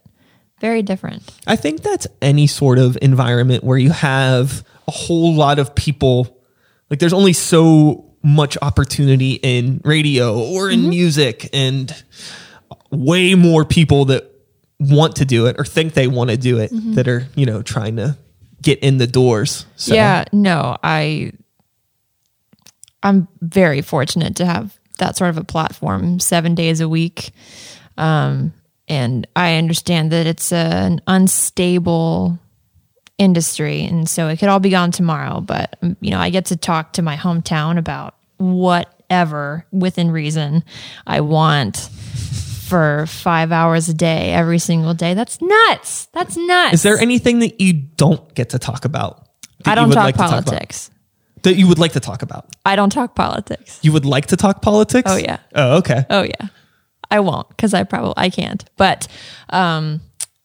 very different. I think that's any sort of environment where you have a whole lot of people. Like there's only so much opportunity in radio or in mm-hmm. music and way more people that want to do it or think they want to do it mm-hmm. that are, you know, trying to get in the doors. So Yeah, no, I I'm very fortunate to have that sort of a platform 7 days a week. Um and I understand that it's an unstable industry and so it could all be gone tomorrow, but um, you know, I get to talk to my hometown about whatever within reason I want for 5 hours a day every single day. That's nuts. That's nuts. Is there anything that you don't get to talk about? I don't talk like politics. that you would like to talk about? I don't talk politics. You would like to talk politics? Oh, yeah. Oh, okay. Oh yeah, I won't because I probably I can't. But um,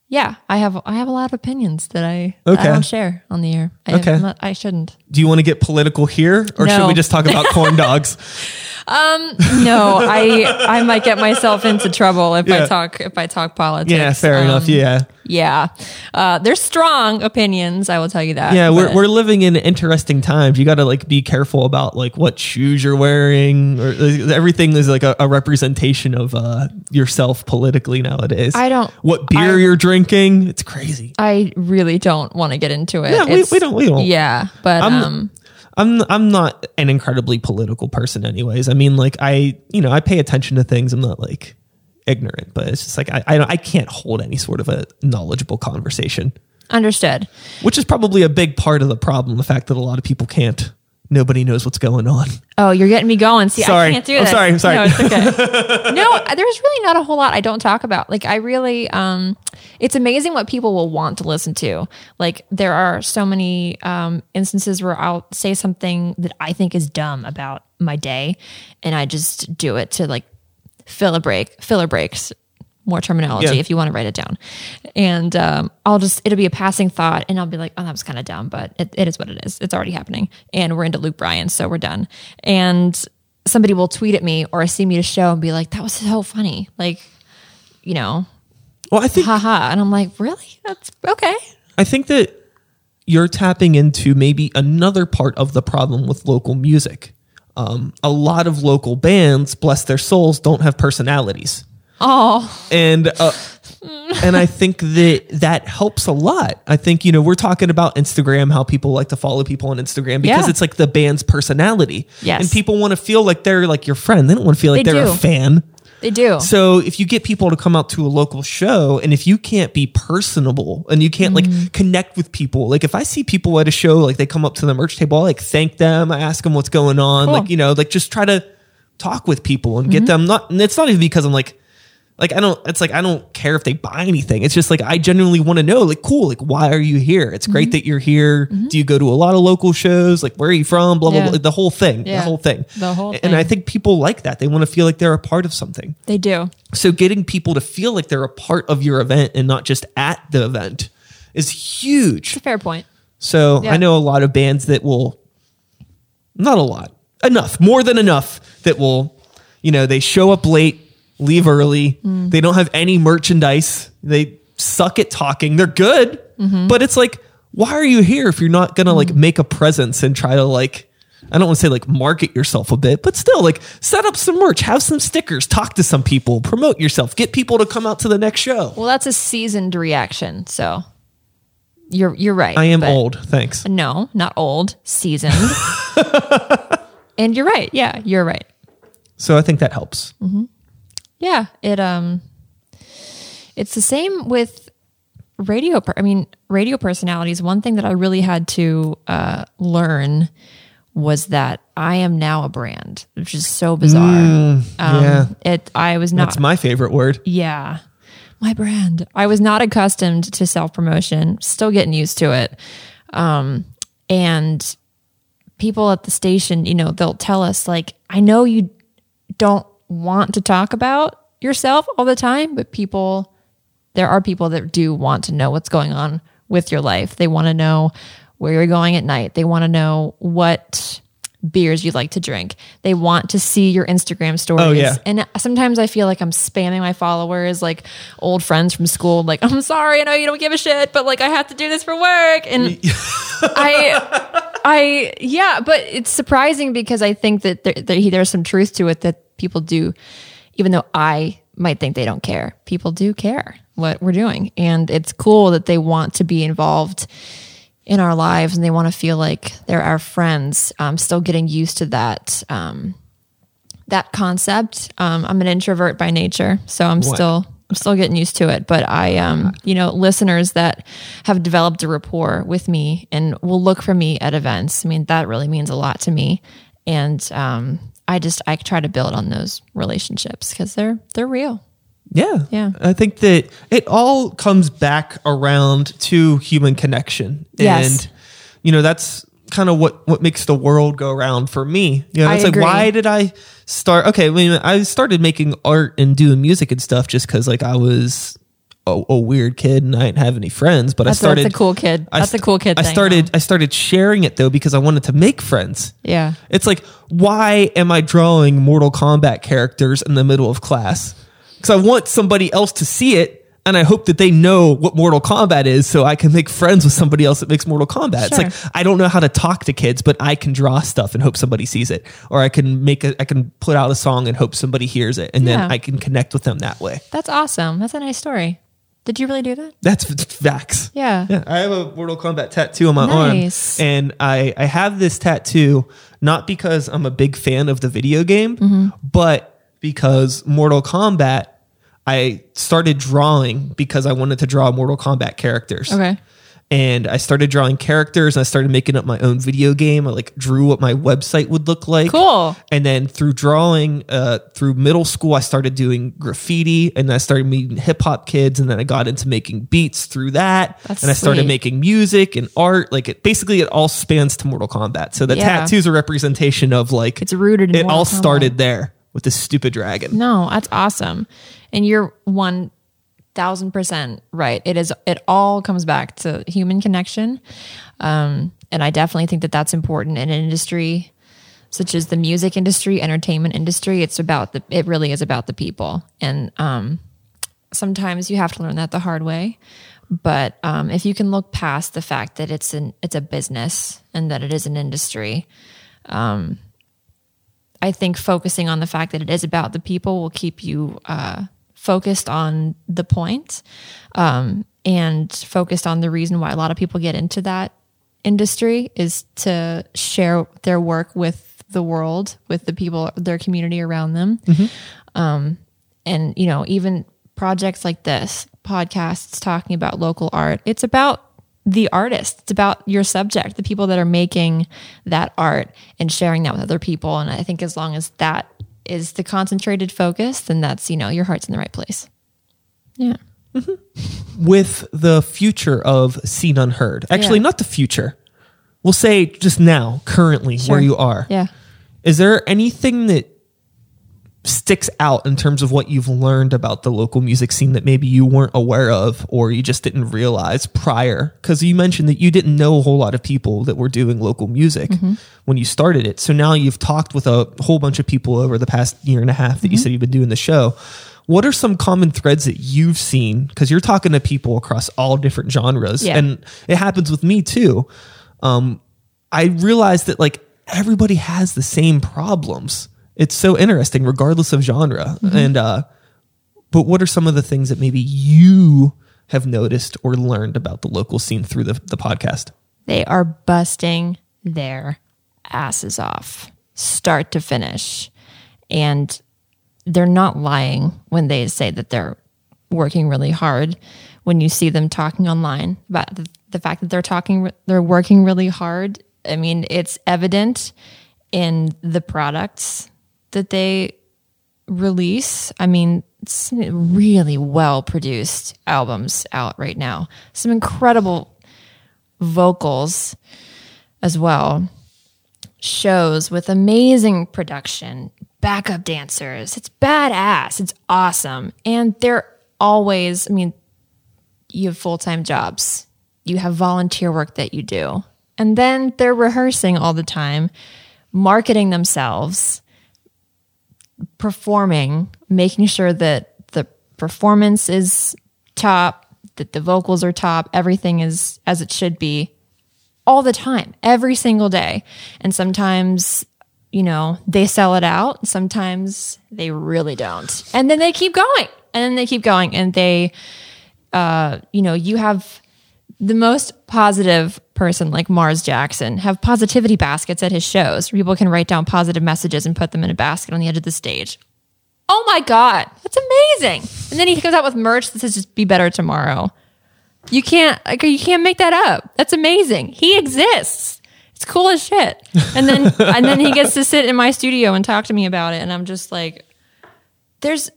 yeah, I have I have a lot of opinions that I that I don't share on the air. I, Okay. Not- I shouldn't. Do you want to get political here or should we just talk about corn dogs? No, I I might get myself into trouble if Yeah. I talk if I talk politics. Yeah, fair Um, enough. Yeah. Yeah, uh, there's strong opinions. I will tell you that. Yeah, we're, we're living in interesting times. You got to like be careful about like what shoes you're wearing or like, everything is like a, a representation of uh, yourself politically nowadays. I don't- What beer I- you're drinking? It's crazy. I really don't want to get into it. Yeah, we- we don't- we don't. Yeah, but I'm- um, I'm I'm not an incredibly political person, anyways. I mean, like I you know I pay attention to things. I'm not like ignorant, but it's just like I I, don't- I can't hold any sort of a knowledgeable conversation, understood. which is probably a big part of the problem. The fact that a lot of people can't. Nobody knows what's going on. Oh, you're getting me going. See, Sorry. I can't do I'm that. sorry, I'm sorry. No, it's okay. no, there's really not a whole lot I don't talk about. Like, I really, um, it's amazing what people will want to listen to. Like, there are so many um, instances where I'll say something that I think is dumb about my day, and I just do it to like fill a break, filler breaks. More terminology Yeah. if you want to write it down. And um, I'll just, it'll be a passing thought and I'll be like, oh, that was kind of dumb, but it, it is what it is. It's already happening. And we're into Luke Bryan, so we're done. And somebody will tweet at me or see me to show and be like, that was so funny. Like, you know, Well, I think haha. And I'm like, really? That's okay. I think that you're tapping into maybe another part of the problem with local music. Um, a lot of local bands, bless their souls, don't have personalities. Oh, and uh, and I think that that helps a lot. I think you know we're talking about Instagram, how people like to follow people on Instagram because Yeah. it's like the band's personality. Yes. and people want to feel like they're like your friend. They don't want to feel like They are a fan. They do. So if you get people to come out to a local show and if you can't be personable and you can't Mm-hmm. like connect with people, like if I see people at a show, like they come up to the merch table, I like thank them, I ask them what's going on, Cool. like, you know, like just try to talk with people and Mm-hmm. get them not, and it's not even because I'm like, like I don't it's like I don't care if they buy anything. It's just like I genuinely want to know like cool like why are you here? It's Mm-hmm. great that you're here. Do you go to a lot of local shows? Like where are you from? Blah blah Yeah. blah. The whole thing. The whole thing. The whole And I think people like that. They want to feel like they're a part of something. They do. So getting people to feel like they're a part of your event and not just at the event is huge. It's a fair point. So Yeah. I know a lot of bands that will not a lot, enough, more than enough that will, you know, they show up late, leave early. Mm. They don't have any merchandise. They suck at talking. They're good, Mm-hmm. but it's like, why are you here if you're not going to like make a presence and try to like I don't want to say like market yourself a bit, but still like set up some merch, have some stickers, talk to some people, promote yourself, get people to come out to the next show. Well, that's a seasoned reaction. So you're you're right. I am old, thanks. No, not old, seasoned. and you're right. Yeah, you're right. So I think that helps. Yeah, it um it's the same with radio per- I mean, radio personalities. One thing that I really had to uh learn was that I am now a brand, which is so bizarre. um yeah. it I was not That's my favorite word. Yeah. My brand. I was not accustomed to self promotion, still getting used to it. Um, and people at the station, you know, they'll tell us, like, I know you don't want to talk about yourself all the time, but people, there are people that do want to know what's going on with your life. They want to know where you're going at night, they want to know what beers you like to drink. They want to see your Instagram stories. Oh, yeah. And sometimes I feel like I'm spamming my followers, like old friends from school. Like, I'm sorry, I know you don't give a shit, but like I have to do this for work. And I, I yeah, but it's surprising because I think that there, there, there's some truth to it that people do, even though I might think they don't care. People do care what we're doing, and it's cool that they want to be involved in our lives and they want to feel like they're our friends. I'm still getting used to that. Um, that concept. Um, I'm an introvert by nature, so I'm What? still I'm still getting used to it. But I, um, you know, listeners that have developed a rapport with me and will look for me at events. I mean, that really means a lot to me, and um, I just I try to build on those relationships because they're they're real. Yeah. Yeah. I think that it all comes back around to human connection. Yes. And, you know, that's kind of what, what makes the world go around for me. You know, it's like, why did I start? Okay. I mean, I started making art and doing music and stuff just because, like, I was a, a weird kid and I didn't have any friends, but That's, I started. that's a cool kid. I That's a cool kid. I started? I started sharing it though because I wanted to make friends. Yeah. It's like, why am I drawing Mortal Kombat characters in the middle of class? Because I want somebody else to see it, and I hope that they know what Mortal Kombat is, so I can make friends with somebody else that makes Mortal Kombat. It's like I don't know how to talk to kids, but I can draw stuff and hope somebody sees it, or I can make a, I can put out a song and hope somebody hears it, and Yeah. then I can connect with them that way. That's awesome. That's a nice story. Did you really do that? That's facts. Yeah. Yeah, I have a Mortal Kombat tattoo on my Nice. arm, and I I have this tattoo not because I'm a big fan of the video game, Mm-hmm. but because Mortal Kombat. I started drawing because I wanted to draw Mortal Kombat characters. Okay. And I started drawing characters and I started making up my own video game. I like drew what my website would look like. Cool. And then through drawing, uh, through middle school, I started doing graffiti and I started meeting hip hop kids. And then I got into making beats through that. That's and I started sweet. making music and art. Like it basically, it all spans to Mortal Kombat. So the Yeah. tattoo's a representation of like, It's rooted in it Mortal all Kombat. started there with this stupid dragon. No, that's awesome. And you're one thousand percent right. It is. It all comes back to human connection, um, and I definitely think that that's important in an industry such as the music industry, entertainment industry. It's about the. It really is about the people, and um, sometimes you have to learn that the hard way. But um, if you can look past the fact that it's an it's a business and that it is an industry, I think focusing on the fact that it is about the people will keep you uh, focused on the point, um, and focused on the reason why a lot of people get into that industry is to share their work with the world, with the people, their community around them. Um, and, you know, even projects like this, podcasts talking about local art, it's about the artist. It's about your subject, the people that are making that art and sharing that with other people. And I think as long as that is the concentrated focus, then that's, you know, your heart's in the right place. Yeah. Mm-hmm. with the future of Seen Unheard. Actually, Yeah. not the future. We'll say just now, currently, where you are. Yeah. Is there anything that sticks out in terms of what you've learned about the local music scene that maybe you weren't aware of or you just didn't realize prior? Because you mentioned that you didn't know a whole lot of people that were doing local music when you started it. So now you've talked with a whole bunch of people over the past year and a half that you said you've been doing the show. What are some common threads that you've seen? Because you're talking to people across all different genres, Yeah. and it happens with me too. Um, I realized that like everybody has the same problems. It's so interesting, regardless of genre. And uh, but what are some of the things that maybe you have noticed or learned about the local scene through the, the podcast? They are busting their asses off, start to finish. And they're not lying when they say that they're working really hard. When you see them talking online about the, the fact that they're talking, they're working really hard. I mean, it's evident in the products that they release. I mean, it's really well produced albums out right now. Some incredible vocals as well. Shows with amazing production, backup dancers. It's badass. It's awesome. And they're always, I mean, you have full time jobs, you have volunteer work that you do. And then they're rehearsing all the time, marketing themselves, performing, making sure that the performance is top, that the vocals are top, everything is as it should be. all the time, every single day. And sometimes, you know, they sell it out. Sometimes they really don't. And then they keep going and then they keep going and they, uh, you know, you have the most positive person like Mars Jackson have positivity baskets at his shows. People can write down positive messages and put them in a basket on the edge of the stage. Oh my God, that's amazing. And then he comes out with merch that says just be better tomorrow. You can't like you can't make that up. That's amazing. He exists. It's cool as shit. And then and then he gets to sit in my studio and talk to me about it. And I'm just like, there's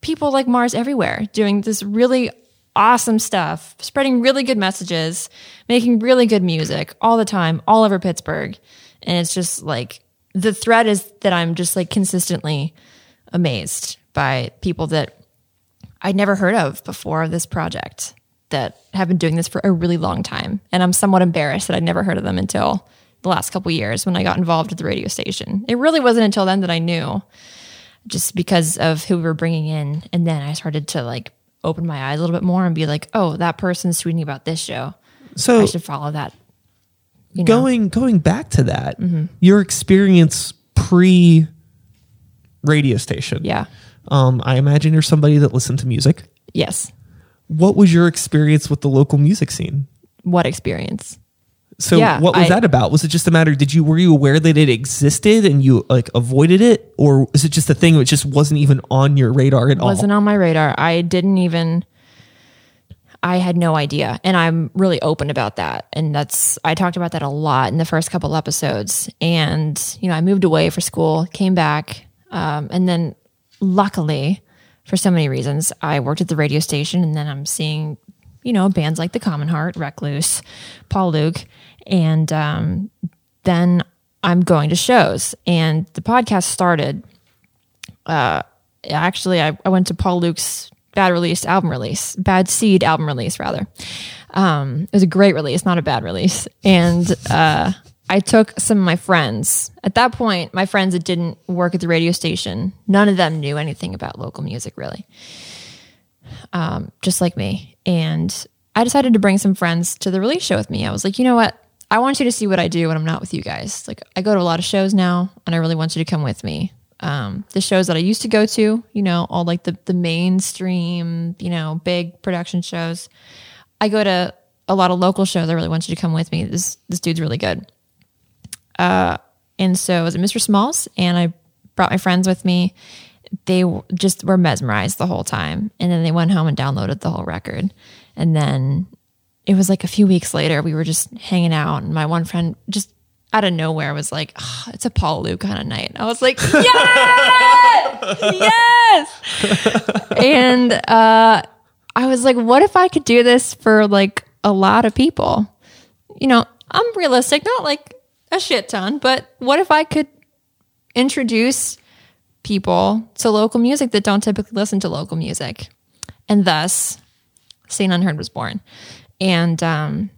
people like Mars everywhere doing this really awesome stuff, spreading really good messages, making really good music all the time, all over Pittsburgh. And it's just like the thread is that I'm just like consistently amazed by people that I'd never heard of before this project that have been doing this for a really long time. And I'm somewhat embarrassed that I'd never heard of them until the last couple years when I got involved with the radio station. It really wasn't until then that I knew just because of who we were bringing in. And then I started to like open my eyes a little bit more and be like, oh, that person's tweeting about this show. So I should follow that. You know? going going back to that, your experience pre radio station. Yeah. Um, I imagine you're somebody that listened to music. Yes. What was your experience with the local music scene? What experience? So Yeah, what was I- that about? Was it just a matter? Did you were you aware that it existed and you like avoided it, or is it just a thing that just wasn't even on your radar at all? It wasn't on my radar. I didn't even I had no idea. And I'm really open about that. And that's I talked about that a lot in the first couple episodes. And, you know, I moved away for school, came back, um, and then luckily, for so many reasons, I worked at the radio station and then I'm seeing, you know, bands like The Common Heart, Recluse, Paul Luke, and um, then I'm going to shows. And the podcast started actually I, I went to Paul Luke's bad release album release, bad seed album release rather. Um, it was a great release, not a bad release. And uh, I took some of my friends. At that point, my friends that didn't work at the radio station, none of them knew anything about local music really. Um, just like me. And I decided to bring some friends to the release show with me. I was like, you know what? I want you to see what I do when I'm not with you guys. Like I go to a lot of shows now and I really want you to come with me um, the shows that I used to go to, you know, all like the the mainstream, you know, big production shows. I go to a lot of local shows. I really want you to come with me. This this dude's really good. Uh, and so I was Mr. Smalls, and I brought my friends with me. They just were mesmerized the whole time, and then they went home and downloaded the whole record. And then it was like a few weeks later, we were just hanging out, and my one friend just out of nowhere was like, "Ah, "It's a Paul Luke kind of night." I was like, "Yes, yes!" and uh, I was like, "What if I could do this for like a lot of people?" You know, I'm realistic, not like a shit ton, but what if I could introduce people to local music that don't typically listen to local music, and thus, Seen Unheard was born, and um,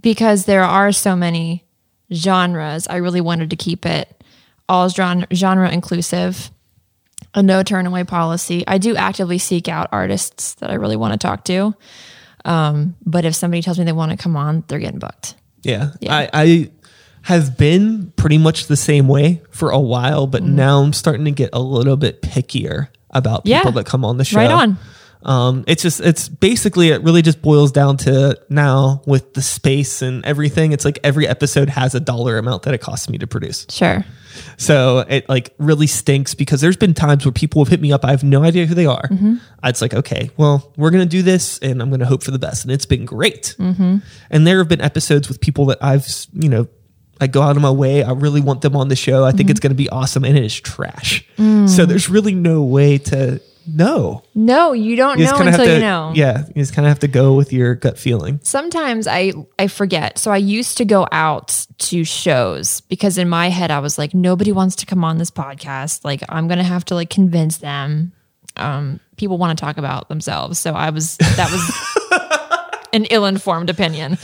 because there are so many genres, I really wanted to keep it all genre, genre inclusive, a no turn away policy. I do actively seek out artists that I really want to talk to. Um, but if somebody tells me they want to come on, they're getting booked. Yeah. Yeah. I, I have been pretty much the same way for a while, but now I'm starting to get a little bit pickier about people Mm-hmm. Yeah. that come on the show. Right on. Um, it's just, it's basically, it really just boils down to now with the space and everything. It's like every episode has a dollar amount that it costs me to produce. Sure. So it like really stinks because there's been times where people have hit me up. I have no idea who they are. Mm-hmm. It's like, okay, well, we're going to do this and I'm going to hope for the best. And it's been great. Mm-hmm. And there have been episodes with people that I've, you know, I go out of my way. I really want them on the show. I think Mm-hmm. it's going to be awesome. And it is trash. Mm. So there's really no way to know. No, you don't You know until to, you know. yeah, you just kind of have to go with your gut feeling. sometimes I I forget. So I used to go out to shows because in my head I was like, nobody wants to come on this podcast. Like I'm gonna have to like convince them. Um, people want to talk about themselves. So I was that was an ill-informed opinion.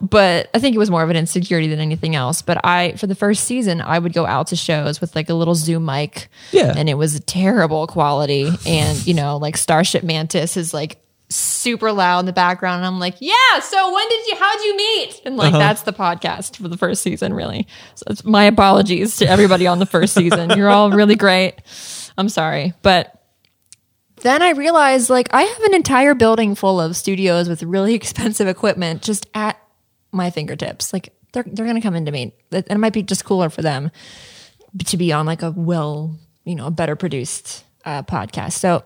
But I think it was more of an insecurity than anything else. But I for the first season, I would go out to shows with like a little Zoom mic. Yeah. And it was terrible quality. And, you know, like Starship Mantis is like super loud in the background. And I'm like, yeah, so when did you, how'd you meet? And like, uh-huh. that's the podcast for the first season, really. So it's my apologies to everybody on the first season. You're all really great. I'm sorry. But then I realized like I have an entire building full of studios with really expensive equipment just at my fingertips. Like they're they're gonna come into me. And it might be just cooler for them to be on like a well, you know, a better produced uh, podcast. So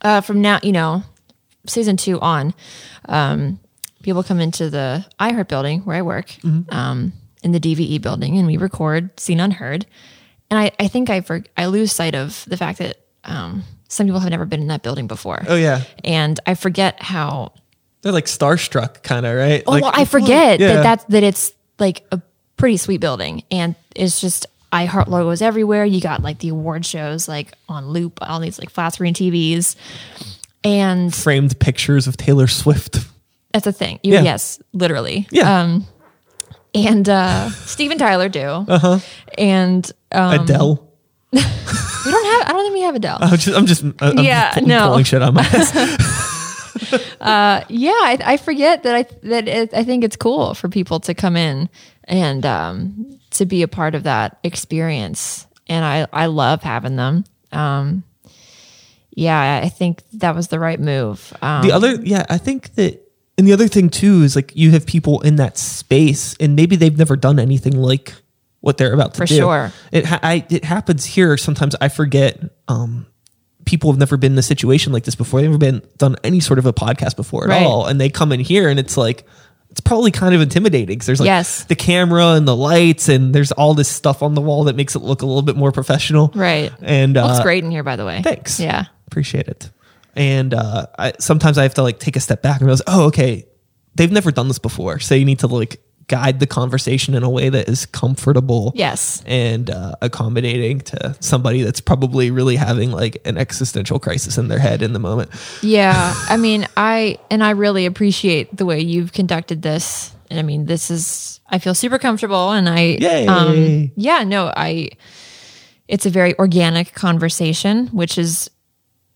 uh, from now, you know, season two on, um, people come into the iHeart building where I work, um, in the DVE building, and we record Seen Unheard. And I, I think I for, I lose sight of the fact that um, some people have never been in that building before. Oh yeah, And I forget how they're like starstruck, kind of right. Oh, like, well, I forget Yeah. that that's that it's like a pretty sweet building, and it's just iHeart logos everywhere. You got like the award shows like on loop, all these like flat screen TVs, and framed pictures of Taylor Swift. that's a thing. You, Yeah. Yes, literally. Yeah. Um, and uh, Steven Tyler do. Uh-huh. And um, Adele. We don't have. I don't think we have Adele. I'm just, I'm just I'm Yeah, pull- no. pulling shit on my ass. yeah, I, I forget that I that it, I think it's cool for people to come in and um, to be a part of that experience, and I I love having them. Um, yeah, I think that was the right move. Um, the other, yeah, I think that, and the other thing too is like you have people in that space, and maybe they've never done anything like what they're about to For do. sure. It ha- I, it happens here. Sometimes I forget. Um, people have never been in a situation like this before. They've never been done any sort of a podcast before at Right. all, and they come in here, and it's like. It's probably kind of intimidating because there's like Yes. the camera and the lights and there's all this stuff on the wall that makes it look a little bit more professional. right. And Looks uh, great in here, by the way. Thanks. Yeah. Appreciate it. And uh, I, sometimes I have to like take a step back and realize, oh, okay, they've never done this before. So you need to like guide the conversation in a way that is comfortable. Yes. And uh, accommodating to somebody that's probably really having like an existential crisis in their head in the moment. Yeah, I mean, I and I really appreciate the way you've conducted this. And I mean, this is I feel super comfortable, and I um, yeah, no, I. It's a very organic conversation, which is,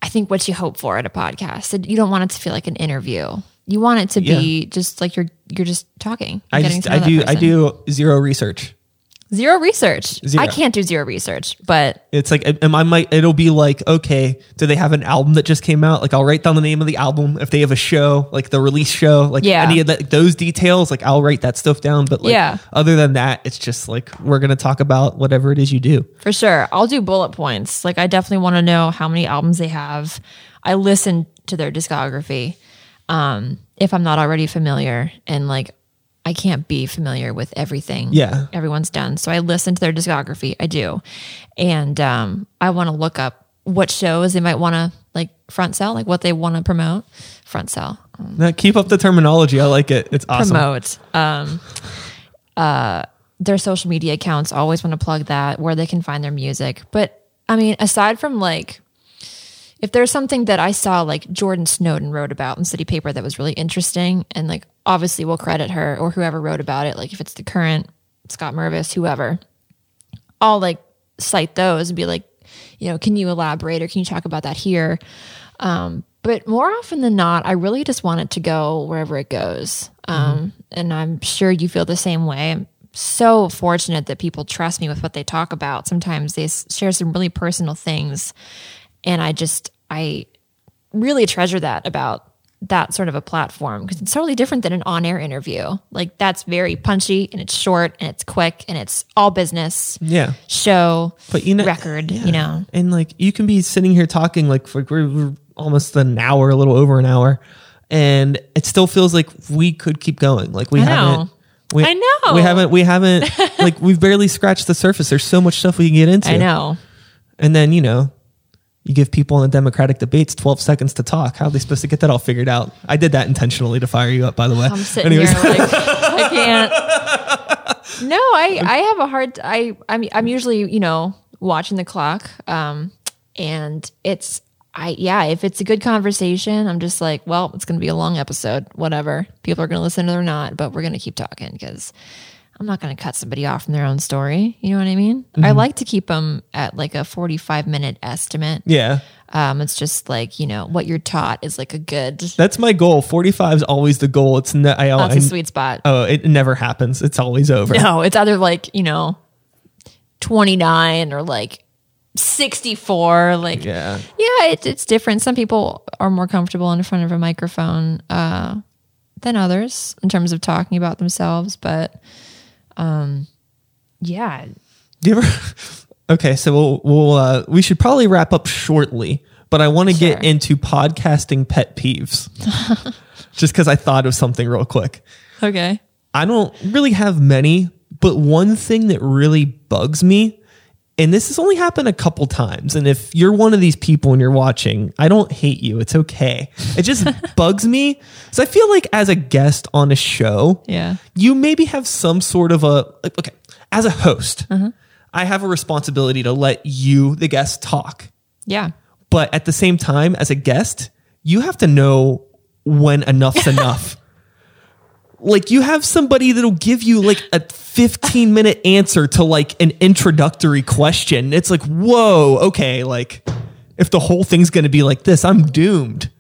I think, what you hope for at a podcast. You don't want it to feel like an interview. You want it to be just like you're you're just talking. I getting just, I do, I do zero research. zero research. Zero. I can't do zero research, but It's like, and I might, it'll be like, okay, do they have an album that just came out? Like, I'll write down the name of the album. If they have a show, like the release show, like Yeah. any of that, those details, like I'll write that stuff down. But like, Yeah. other than that, it's just like, we're going to talk about whatever it is you do. For sure. I'll do bullet points. Like I definitely want to know how many albums they have. I listen to their discography. Um, if I'm not already familiar and like I can't be familiar with everything. Yeah. Everyone's done. So I listen to their discography. I do. And um, I want to look up what shows they might want to like front sell, like what they want to promote. Front sell. Now, keep up the terminology. I like it. It's awesome. promote. Um, uh, their social media accounts always want to plug that where they can find their music. But I mean, aside from like, if there's something that I saw like Jordan Snowden wrote about in City Paper that was really interesting, and like obviously we'll credit her or whoever wrote about it, like if it's the current Scott Mervis, whoever, I'll like cite those and be like, you know, can you elaborate or can you talk about that here? Um, but more often than not, I really just want it to go wherever it goes. Um, And I'm sure you feel the same way. I'm so fortunate that people trust me with what they talk about. Sometimes they s- share some really personal things. And I just, I really treasure that about that sort of a platform because it's totally different than an on air interview. Like that's very punchy and it's short and it's quick and it's all business Yeah. show, But you know, record, yeah. you know. and like you can be sitting here talking like for we're, almost an hour, a little over an hour, and it still feels like we could keep going. Like we I haven't. We, I know. We haven't. We haven't. like we've barely scratched the surface. There's so much stuff we can get into. I know. And then you know, you give people in the Democratic debates 12 seconds to talk. How are they supposed to get that all figured out? I did that intentionally to fire you up, by the way. I'm sitting Anyways. here like I can't. No, I I have a hard. I I'm I'm usually you know watching the clock, um, and it's I yeah. If it's a good conversation, I'm just like, well, it's going to be a long episode. Whatever, people are going to listen or not, but we're going to keep talking because I'm not going to cut somebody off from their own story. You know what I mean? I Mm-hmm. like to keep them at like a 45 minute estimate. Yeah. Um, it's just like, you know, what you're taught is like a good, that's That's my goal. 45 is always the goal. It's ne- I, I, a sweet spot. Oh, it never happens. It's always over. No, it's either like, you know, 29 or like 64. Like, Yeah. yeah, it, it's different. Some people are more comfortable in front of a microphone uh, than others in terms of talking about themselves. But um, yeah, Do you ever? Okay, so we'll, we'll uh, we should probably wrap up shortly, but I want to get into podcasting pet peeves, just because I thought of something real quick. okay. I don't really have many, but one thing that really bugs me, and this has only happened a couple times, and if you're one of these people and you're watching, I don't hate you. It's okay. It just bugs me. So I feel like as a guest on a show, Yeah. you maybe have some sort of a like, okay as a host uh-huh. i have a responsibility to let you the guest talk Yeah. but at the same time as a guest you have to know when enough's enough like you have somebody that'll give you like a 15 minute answer to like an introductory question it's like whoa okay like if the whole thing's gonna be like this i'm doomed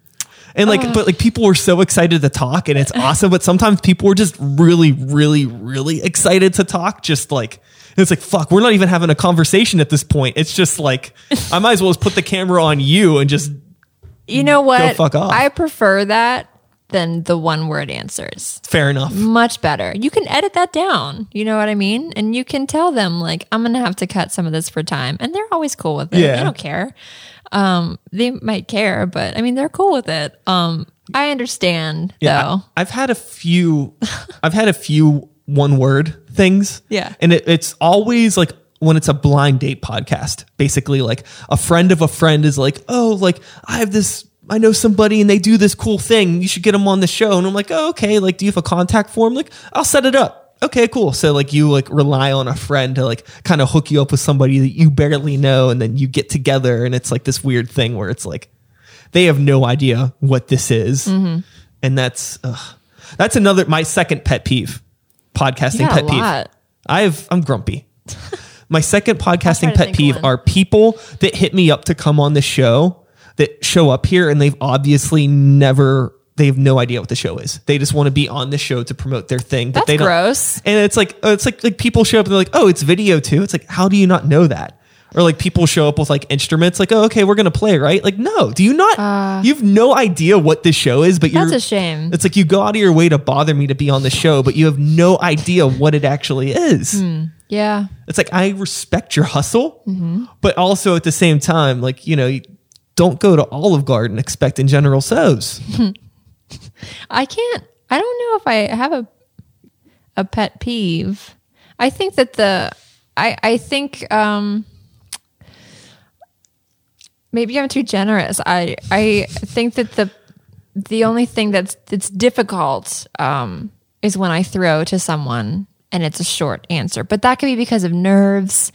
and like but like people were so excited to talk and it's awesome but sometimes people were just really really really excited to talk just like it's like fuck we're not even having a conversation at this point it's just like i might as well just put the camera on you and just You know what? fuck off. I prefer that than the one word answers. fair enough Much better. You can edit that down. You know what I mean? And you can tell them, like, I'm going to have to cut some of this for time. And they're always cool with it. Yeah. They don't care. Um, they might care, but I mean, they're cool with it. Um, I understand Yeah, though. I, have had a few. I've had a few one word things. Yeah. and it, it's always like when it's a blind date podcast. Basically, like a friend of a friend is like, "Oh, like I have this. I know somebody, and they do this cool thing. You should get them on the show." And I'm like, "Oh, okay. Like, do you have a contact form? Like, I'll set it up." Okay, cool. So like you like rely on a friend to like kind of hook you up with somebody that you barely know, and then you get together, and it's like this weird thing where it's like they have no idea what this is, Mm-hmm. and that's ugh. that's another my second pet peeve, podcasting got pet peeve. lot. I have I'm grumpy. my second podcasting pet peeve are people that hit me up to come on the show that show up here and they've obviously never they have no idea what the show is. They just want to be on the show to promote their thing, but That's they don't. gross. And it's like it's like like people show up and they're like, "Oh, it's video too." It's like, "How do you not know that?" Or like people show up with like instruments like, "Oh, okay, we're to play, right?" Like, "No, do you not you have no idea what this show is, but you're Uh. That's a shame. It's like you go out of your way to bother me to be on the show, but you have no idea what it actually is. Hmm. Yeah. It's like I respect your hustle, Mm-hmm. but also at the same time, like, you know, don't go to Olive Garden expecting General Tso's. I can't. I don't know if I have a a pet peeve. I think that the I I think um maybe I'm too generous. I I think that the the only thing that's that's difficult um is when I throw to someone and it's a short answer. But that could be because of nerves,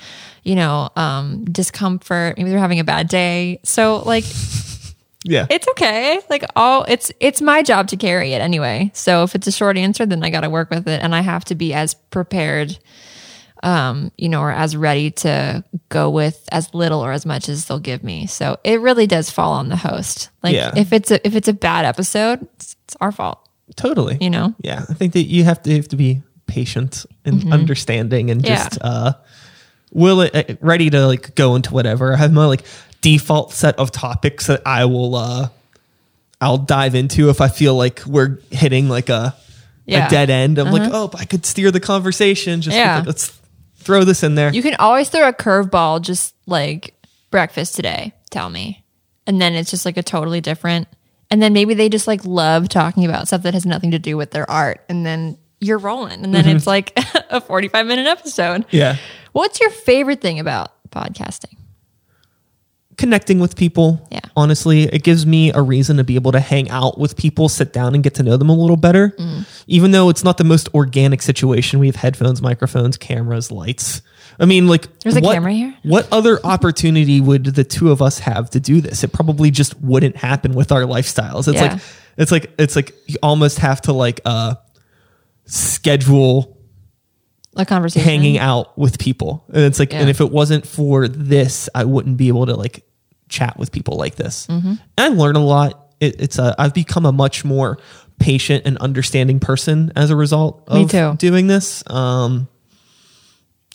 you know, um discomfort, maybe they're having a bad day. So like Yeah. it's okay. Like all it's it's my job to carry it anyway. So if it's a short answer, then I got to work with it, and I have to be as prepared, um, you know, or as ready to go with as little or as much as they'll give me. So it really does fall on the host. Like Yeah. if it's a if it's a bad episode, it's, it's our fault. totally. You know. Yeah. I think that you have to, you have to be patient and understanding and Mm-hmm. Yeah. just, uh, willing, uh, ready to like go into whatever. I have my like default set of topics that I will, uh, I'll dive into if I feel like we're hitting like a, Yeah. Uh-huh. a dead end. I'm like, oh, I could steer the conversation. Just Yeah. it. let's throw this in there. You can always throw a curveball, just like breakfast today. Tell me, and then it's just like a totally different. And then maybe they just like love talking about stuff that has nothing to do with their art, and then you're rolling, and then it's like a 45 minute episode. yeah. What's your favorite thing about podcasting? connecting with people. Yeah. Honestly, it gives me a reason to be able to hang out with people, sit down and get to know them a little better. Mm. Even though it's not the most organic situation, we have headphones, microphones, cameras, lights. I mean, like, There's a what, camera here? What other opportunity would the two of us have to do this? It probably just wouldn't happen with our lifestyles. It's Yeah. like, it's like, it's like you almost have to like, uh, schedule A conversation. hanging out with people. And it's like, and if it wasn't for this, I wouldn't be able to like chat with people like this. Mm-hmm. And I learn a lot. It, it's a, I've become a much more patient and understanding person as a result of doing this. Um,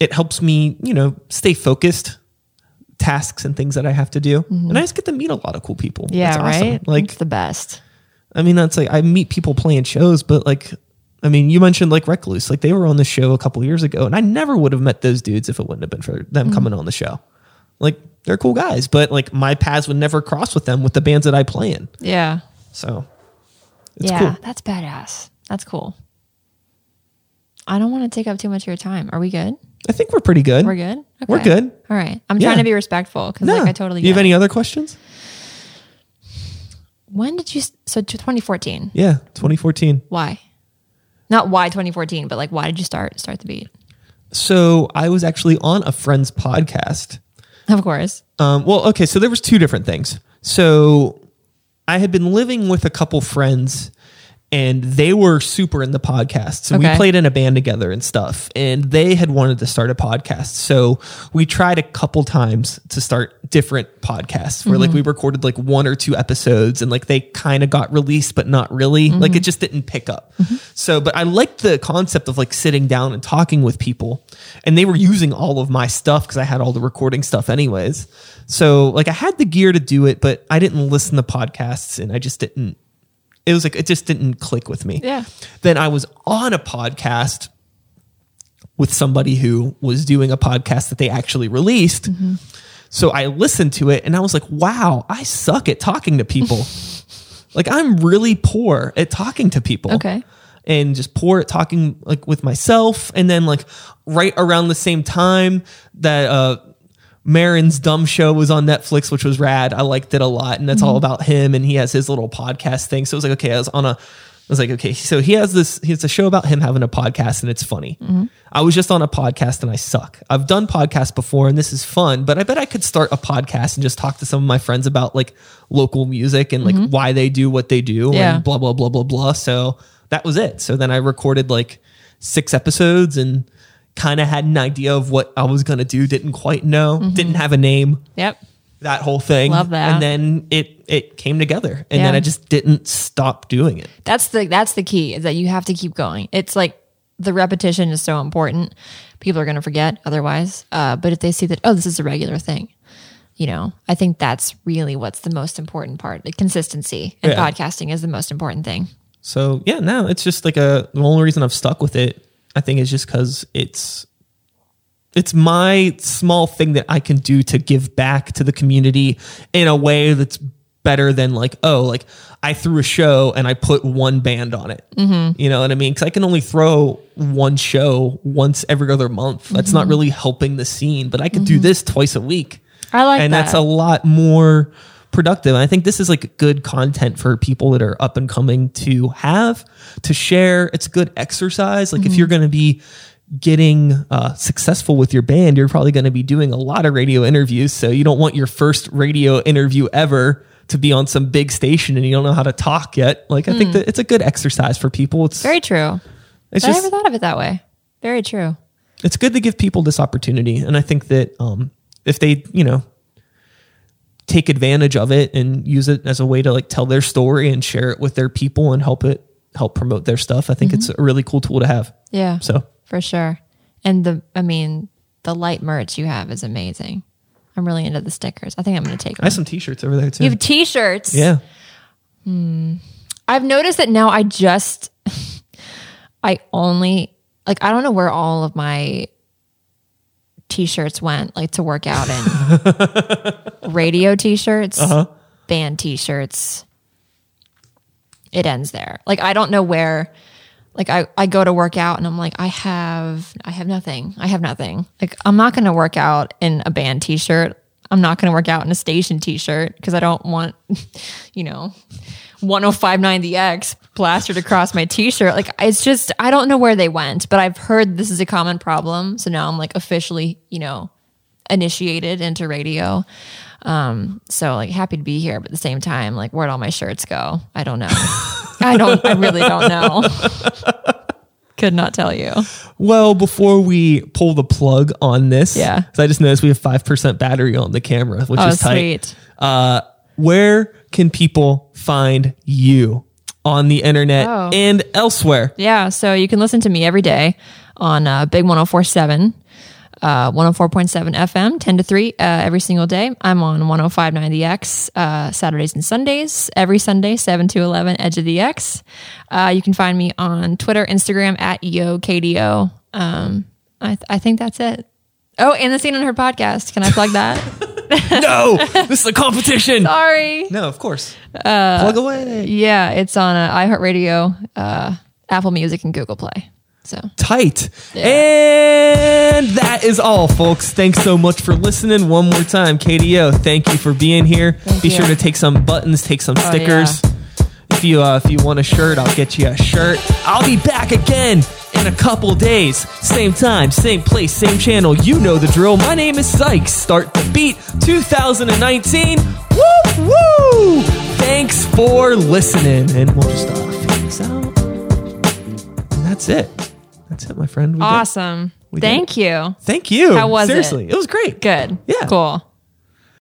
it helps me, you know, stay focused tasks and things that I have to do. And I just get to meet a lot of cool people. Mm-hmm. Yeah, awesome. right. Like it's the best. I mean, that's like I meet people playing shows, but like, I mean, you mentioned like Recluse, like they were on the show a couple years ago, and I never would have met those dudes if it wouldn't have been for them Mm-hmm. coming on the show. Like they're cool guys, but like my paths would never cross with them with the bands that I play in. Yeah. So it's yeah, cool. that's badass. That's cool. I don't want to take up too much of your time. Are we good? I think we're pretty good. We're good. Okay. We're good. All right. I'm Yeah. trying to be respectful because No. like I totally. Do you have it. any other questions? When did you? So 2014. Yeah, 2014. Why? Not why 2014, but like why did you start start the beat? So I was actually on a friend's podcast Of course. Um, well, okay, so there was two different things. So I had been living with a couple friends and they were super in the podcast. So we played in a band together and stuff. And they had wanted to start a podcast. So we tried a couple times to start different podcasts where like mm-hmm. we recorded like one or two episodes and like they kind of got released, but not really. Mm-hmm. Like it just didn't pick up. Mm-hmm. So, but I liked the concept of like sitting down and talking with people. And they were using all of my stuff because I had all the recording stuff anyways. So like I had the gear to do it, but I didn't listen to podcasts and I just didn't it was like it just didn't click with me. Yeah. Then I was on a podcast with somebody who was doing a podcast that they actually released. So I listened to it and I was like, wow, I suck at talking to people. like I'm really poor at talking to people. Okay. And just poor at talking like with myself. And then like right around the same time that uh Maron's dumb show was on Netflix, which was rad. I liked it a lot, and that's all mm-hmm. about him. And he has his little podcast thing. So it was like, okay, I was on a, I was like, okay, so he has this. He has a show about him having a podcast, and it's funny. Mm-hmm. I was just on a podcast, and I suck. I've done podcasts before, and this is fun. But I bet I could start a podcast and just talk to some of my friends about like local music and like mm-hmm. why they do what they do, Yeah. and blah blah blah blah blah. So that was it. So then I recorded like six episodes and kind of had an idea of what I was going to do. Didn't quite know. Didn't have a name. Yep. That whole thing. Love that. And then it it came together, and then I just didn't stop doing it. That's the that's the key is that you have to keep going. It's like the repetition is so important. People are going to forget otherwise. Uh, but if they see that, oh, this is a regular thing, you know, I think that's really what's the most important part. The consistency and Yeah. podcasting is the most important thing. So yeah, no, it's just like a. The only reason I've stuck with it, I think, it's just because it's it's my small thing that I can do to give back to the community in a way that's better than like oh like I threw a show and I put one band on it. Mm-hmm. You know what I mean? Because I can only throw one show once every other month. That's not mm-hmm. really helping the scene, but I could do mm-hmm. this twice a week I like and that. that's a lot more productive. And I think this is like good content for people that are up and coming to have to share. It's good exercise. Like Mm-hmm. if you're going to be getting uh, successful with your band, you're probably going to be doing a lot of radio interviews. So you don't want your first radio interview ever to be on some big station and you don't know how to talk yet. Like I think that it's a good exercise for people. It's Hmm. Very true. it's I never thought of it that way. Very true. it's good to give people this opportunity and i think that um, if they you know take advantage of it and use it as a way to like tell their story and share it with their people and help it help promote their stuff i think it's mm-hmm. a really cool tool to have Yeah. so for sure. And the, I mean, the light merch you have is amazing. I'm really into the stickers. I think I'm going to take i have some t-shirts over there too You have t-shirts. yeah hmm. I've noticed that now I just I only like I don't know where all of my t-shirts went like to work out in. Radio t-shirts, Uh-huh. band t-shirts. It ends there. Like I don't know where like I, I go to work out and I'm like, I have I have nothing. I have nothing. Like I'm not gonna work out in a band t-shirt. I'm not gonna work out in a station t-shirt because I don't want, you know, 1059 the X plastered across my t-shirt. Like it's just I don't know where they went, but I've heard this is a common problem. So now I'm like officially, you know, initiated into radio. Um, so like happy to be here, but at the same time, like where'd all my shirts go? I don't know. I don't I really don't know. Could not tell you. Well, before we pull the plug on this, Yeah. I just noticed we have five percent battery on the camera, which Oh, is tight. sweet. Uh, where can people find you on the internet Oh. and elsewhere? Yeah, so you can listen to me every day on uh, Big 1047, uh, 104.7 FM, 10 to 3 uh, every single day. I'm on 105.9 The X uh, Saturdays and Sundays, every Sunday, 7 to 11, Edge of the X. Uh, you can find me on Twitter, Instagram at YoKDO. Um, I, th- I think that's it. Oh, and the Seen Unheard podcast. Can I plug that? no, this is a competition. Sorry. No, of course. Uh, plug away. Yeah, it's on uh, iHeartRadio, uh, Apple Music, and Google Play. So tight. And that is all, folks. Thanks so much for listening. One more time, KDO. Thank you for being here. Be you. sure to take some buttons, take some stickers. If you uh, if you want a shirt, I'll get you a shirt. I'll be back again in a couple days. Same time, same place, same channel. You know the drill. My name is Sykes. Start the beat 2019. Woo woo! Thanks for listening, and we'll just uh, fade this out. And that's it. That's it, my friend. We awesome. Thank you. Thank you. How was it? Seriously, it was great. Good. Yeah. Cool.